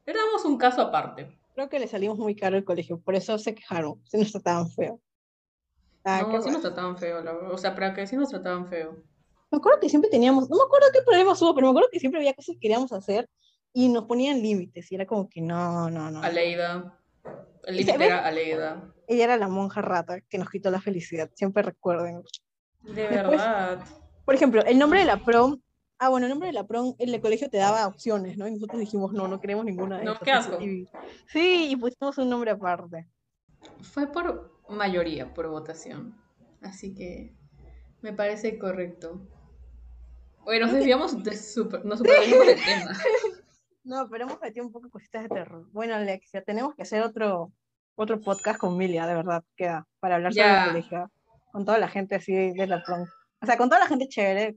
Éramos un caso aparte. Creo que le salimos muy caro el colegio, por eso se quejaron, se nos trataban feo. Ah, no, sí nos trataban feo, o sea, para que sí nos trataban feo. Me acuerdo que siempre teníamos, no me acuerdo qué problemas hubo, pero me acuerdo que siempre había cosas que queríamos hacer y nos ponían límites y era como que no, no, no. Aleida. El límite era Aleida. Ella era la monja rata que nos quitó la felicidad, siempre recuerden. De verdad. Por ejemplo, el nombre de la prom Ah, bueno, el nombre de la prom en el colegio te daba opciones, ¿no? Y nosotros dijimos, no, no queremos ninguna de No, qué asco. sí, y pusimos un nombre aparte. Fue por mayoría, por votación. Así que me parece correcto. Oye, nos desviamos de super, nos superamos del tema. No, pero hemos metido un poco cositas de terror. Bueno, Alexia, tenemos que hacer otro, otro podcast con Milia, de verdad, queda, para hablar sobre el colegio. Con toda la gente así de la prom. O sea, con toda la gente chévere de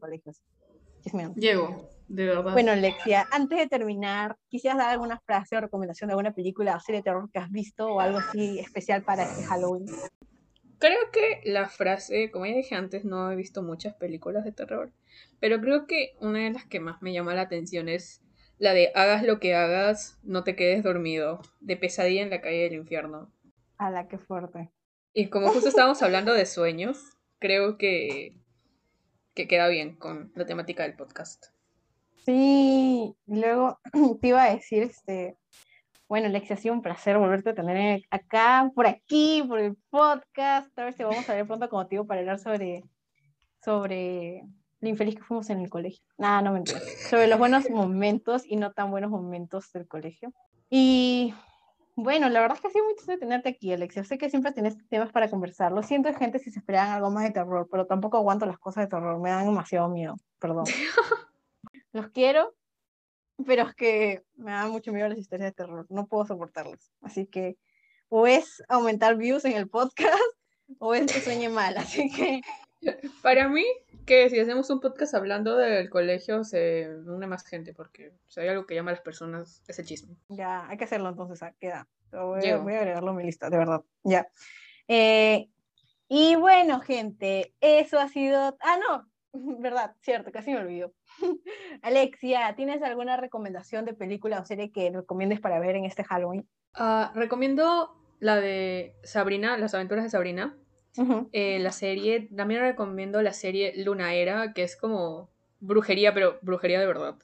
colegios. Llego, de verdad. Bueno, Alexia, antes de terminar, ¿quisieras dar alguna frase o recomendación de alguna película o serie de terror que has visto o algo así especial para este Halloween? Creo que la frase, como ya dije antes, no he visto muchas películas de terror, pero creo que una de las que más me llama la atención es la de hagas lo que hagas, no te quedes dormido, de pesadilla en la calle del infierno. A la que fuerte. Y como justo estábamos hablando de sueños, creo que que queda bien con la temática del podcast. Sí, luego te iba a decir, este, bueno, Alexia, ha sido un placer volverte a tener acá, por aquí, por el podcast. A ver si vamos a ver pronto como motivo para hablar sobre, sobre lo infeliz que fuimos en el colegio. Nada, no entiendo. Sobre los buenos momentos y no tan buenos momentos del colegio. Y bueno, la verdad es que ha sido muy interesante tenerte aquí, Alexia. Sé que siempre tienes temas para conversar. Lo siento, gente, si se esperaban algo más de terror, pero tampoco aguanto las cosas de terror. Me dan demasiado miedo. Perdón. Los quiero, pero es que me dan mucho miedo las historias de terror. No puedo soportarlas. Así que o es aumentar views en el podcast o es que sueñe mal. Así que. Para mí, que si hacemos un podcast hablando del colegio se une más gente porque si hay algo que llama a las personas ese chisme. Ya, hay que hacerlo entonces, ah, queda. Voy, a, agregarlo a mi lista, de verdad. Ya. Eh, y bueno, gente, eso ha sido. Ah, no, verdad, cierto, casi me olvido. Alexia, ¿tienes alguna recomendación de película o serie que recomiendes para ver en este Halloween? Uh, recomiendo la de Sabrina, las aventuras de Sabrina. Eh, la serie, también recomiendo la serie Luna Era, que es como brujería, pero brujería de verdad.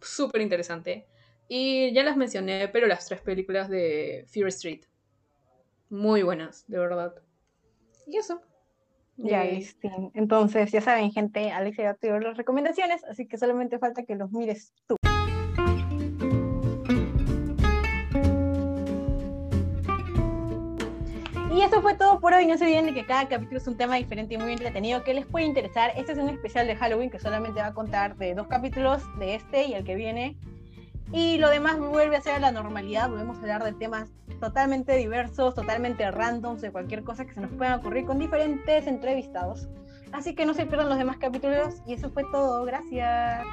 Súper interesante. Y ya las mencioné, pero las tres películas de Fear Street. Muy buenas, de verdad. Y eso. Ya, listo. Entonces, ya saben, gente, Alexia ya te dio las recomendaciones, así que solamente falta que los mires tú. Fue todo por hoy. No se olviden de que cada capítulo es un tema diferente y muy entretenido que les puede interesar. Este es un especial de Halloween que solamente va a contar de dos capítulos, de este y el que viene. Y lo demás vuelve a ser la normalidad. Volvemos a hablar de temas totalmente diversos, totalmente randoms, de cualquier cosa que se nos pueda ocurrir con diferentes entrevistados. Así que no se pierdan los demás capítulos. Y eso fue todo. Gracias.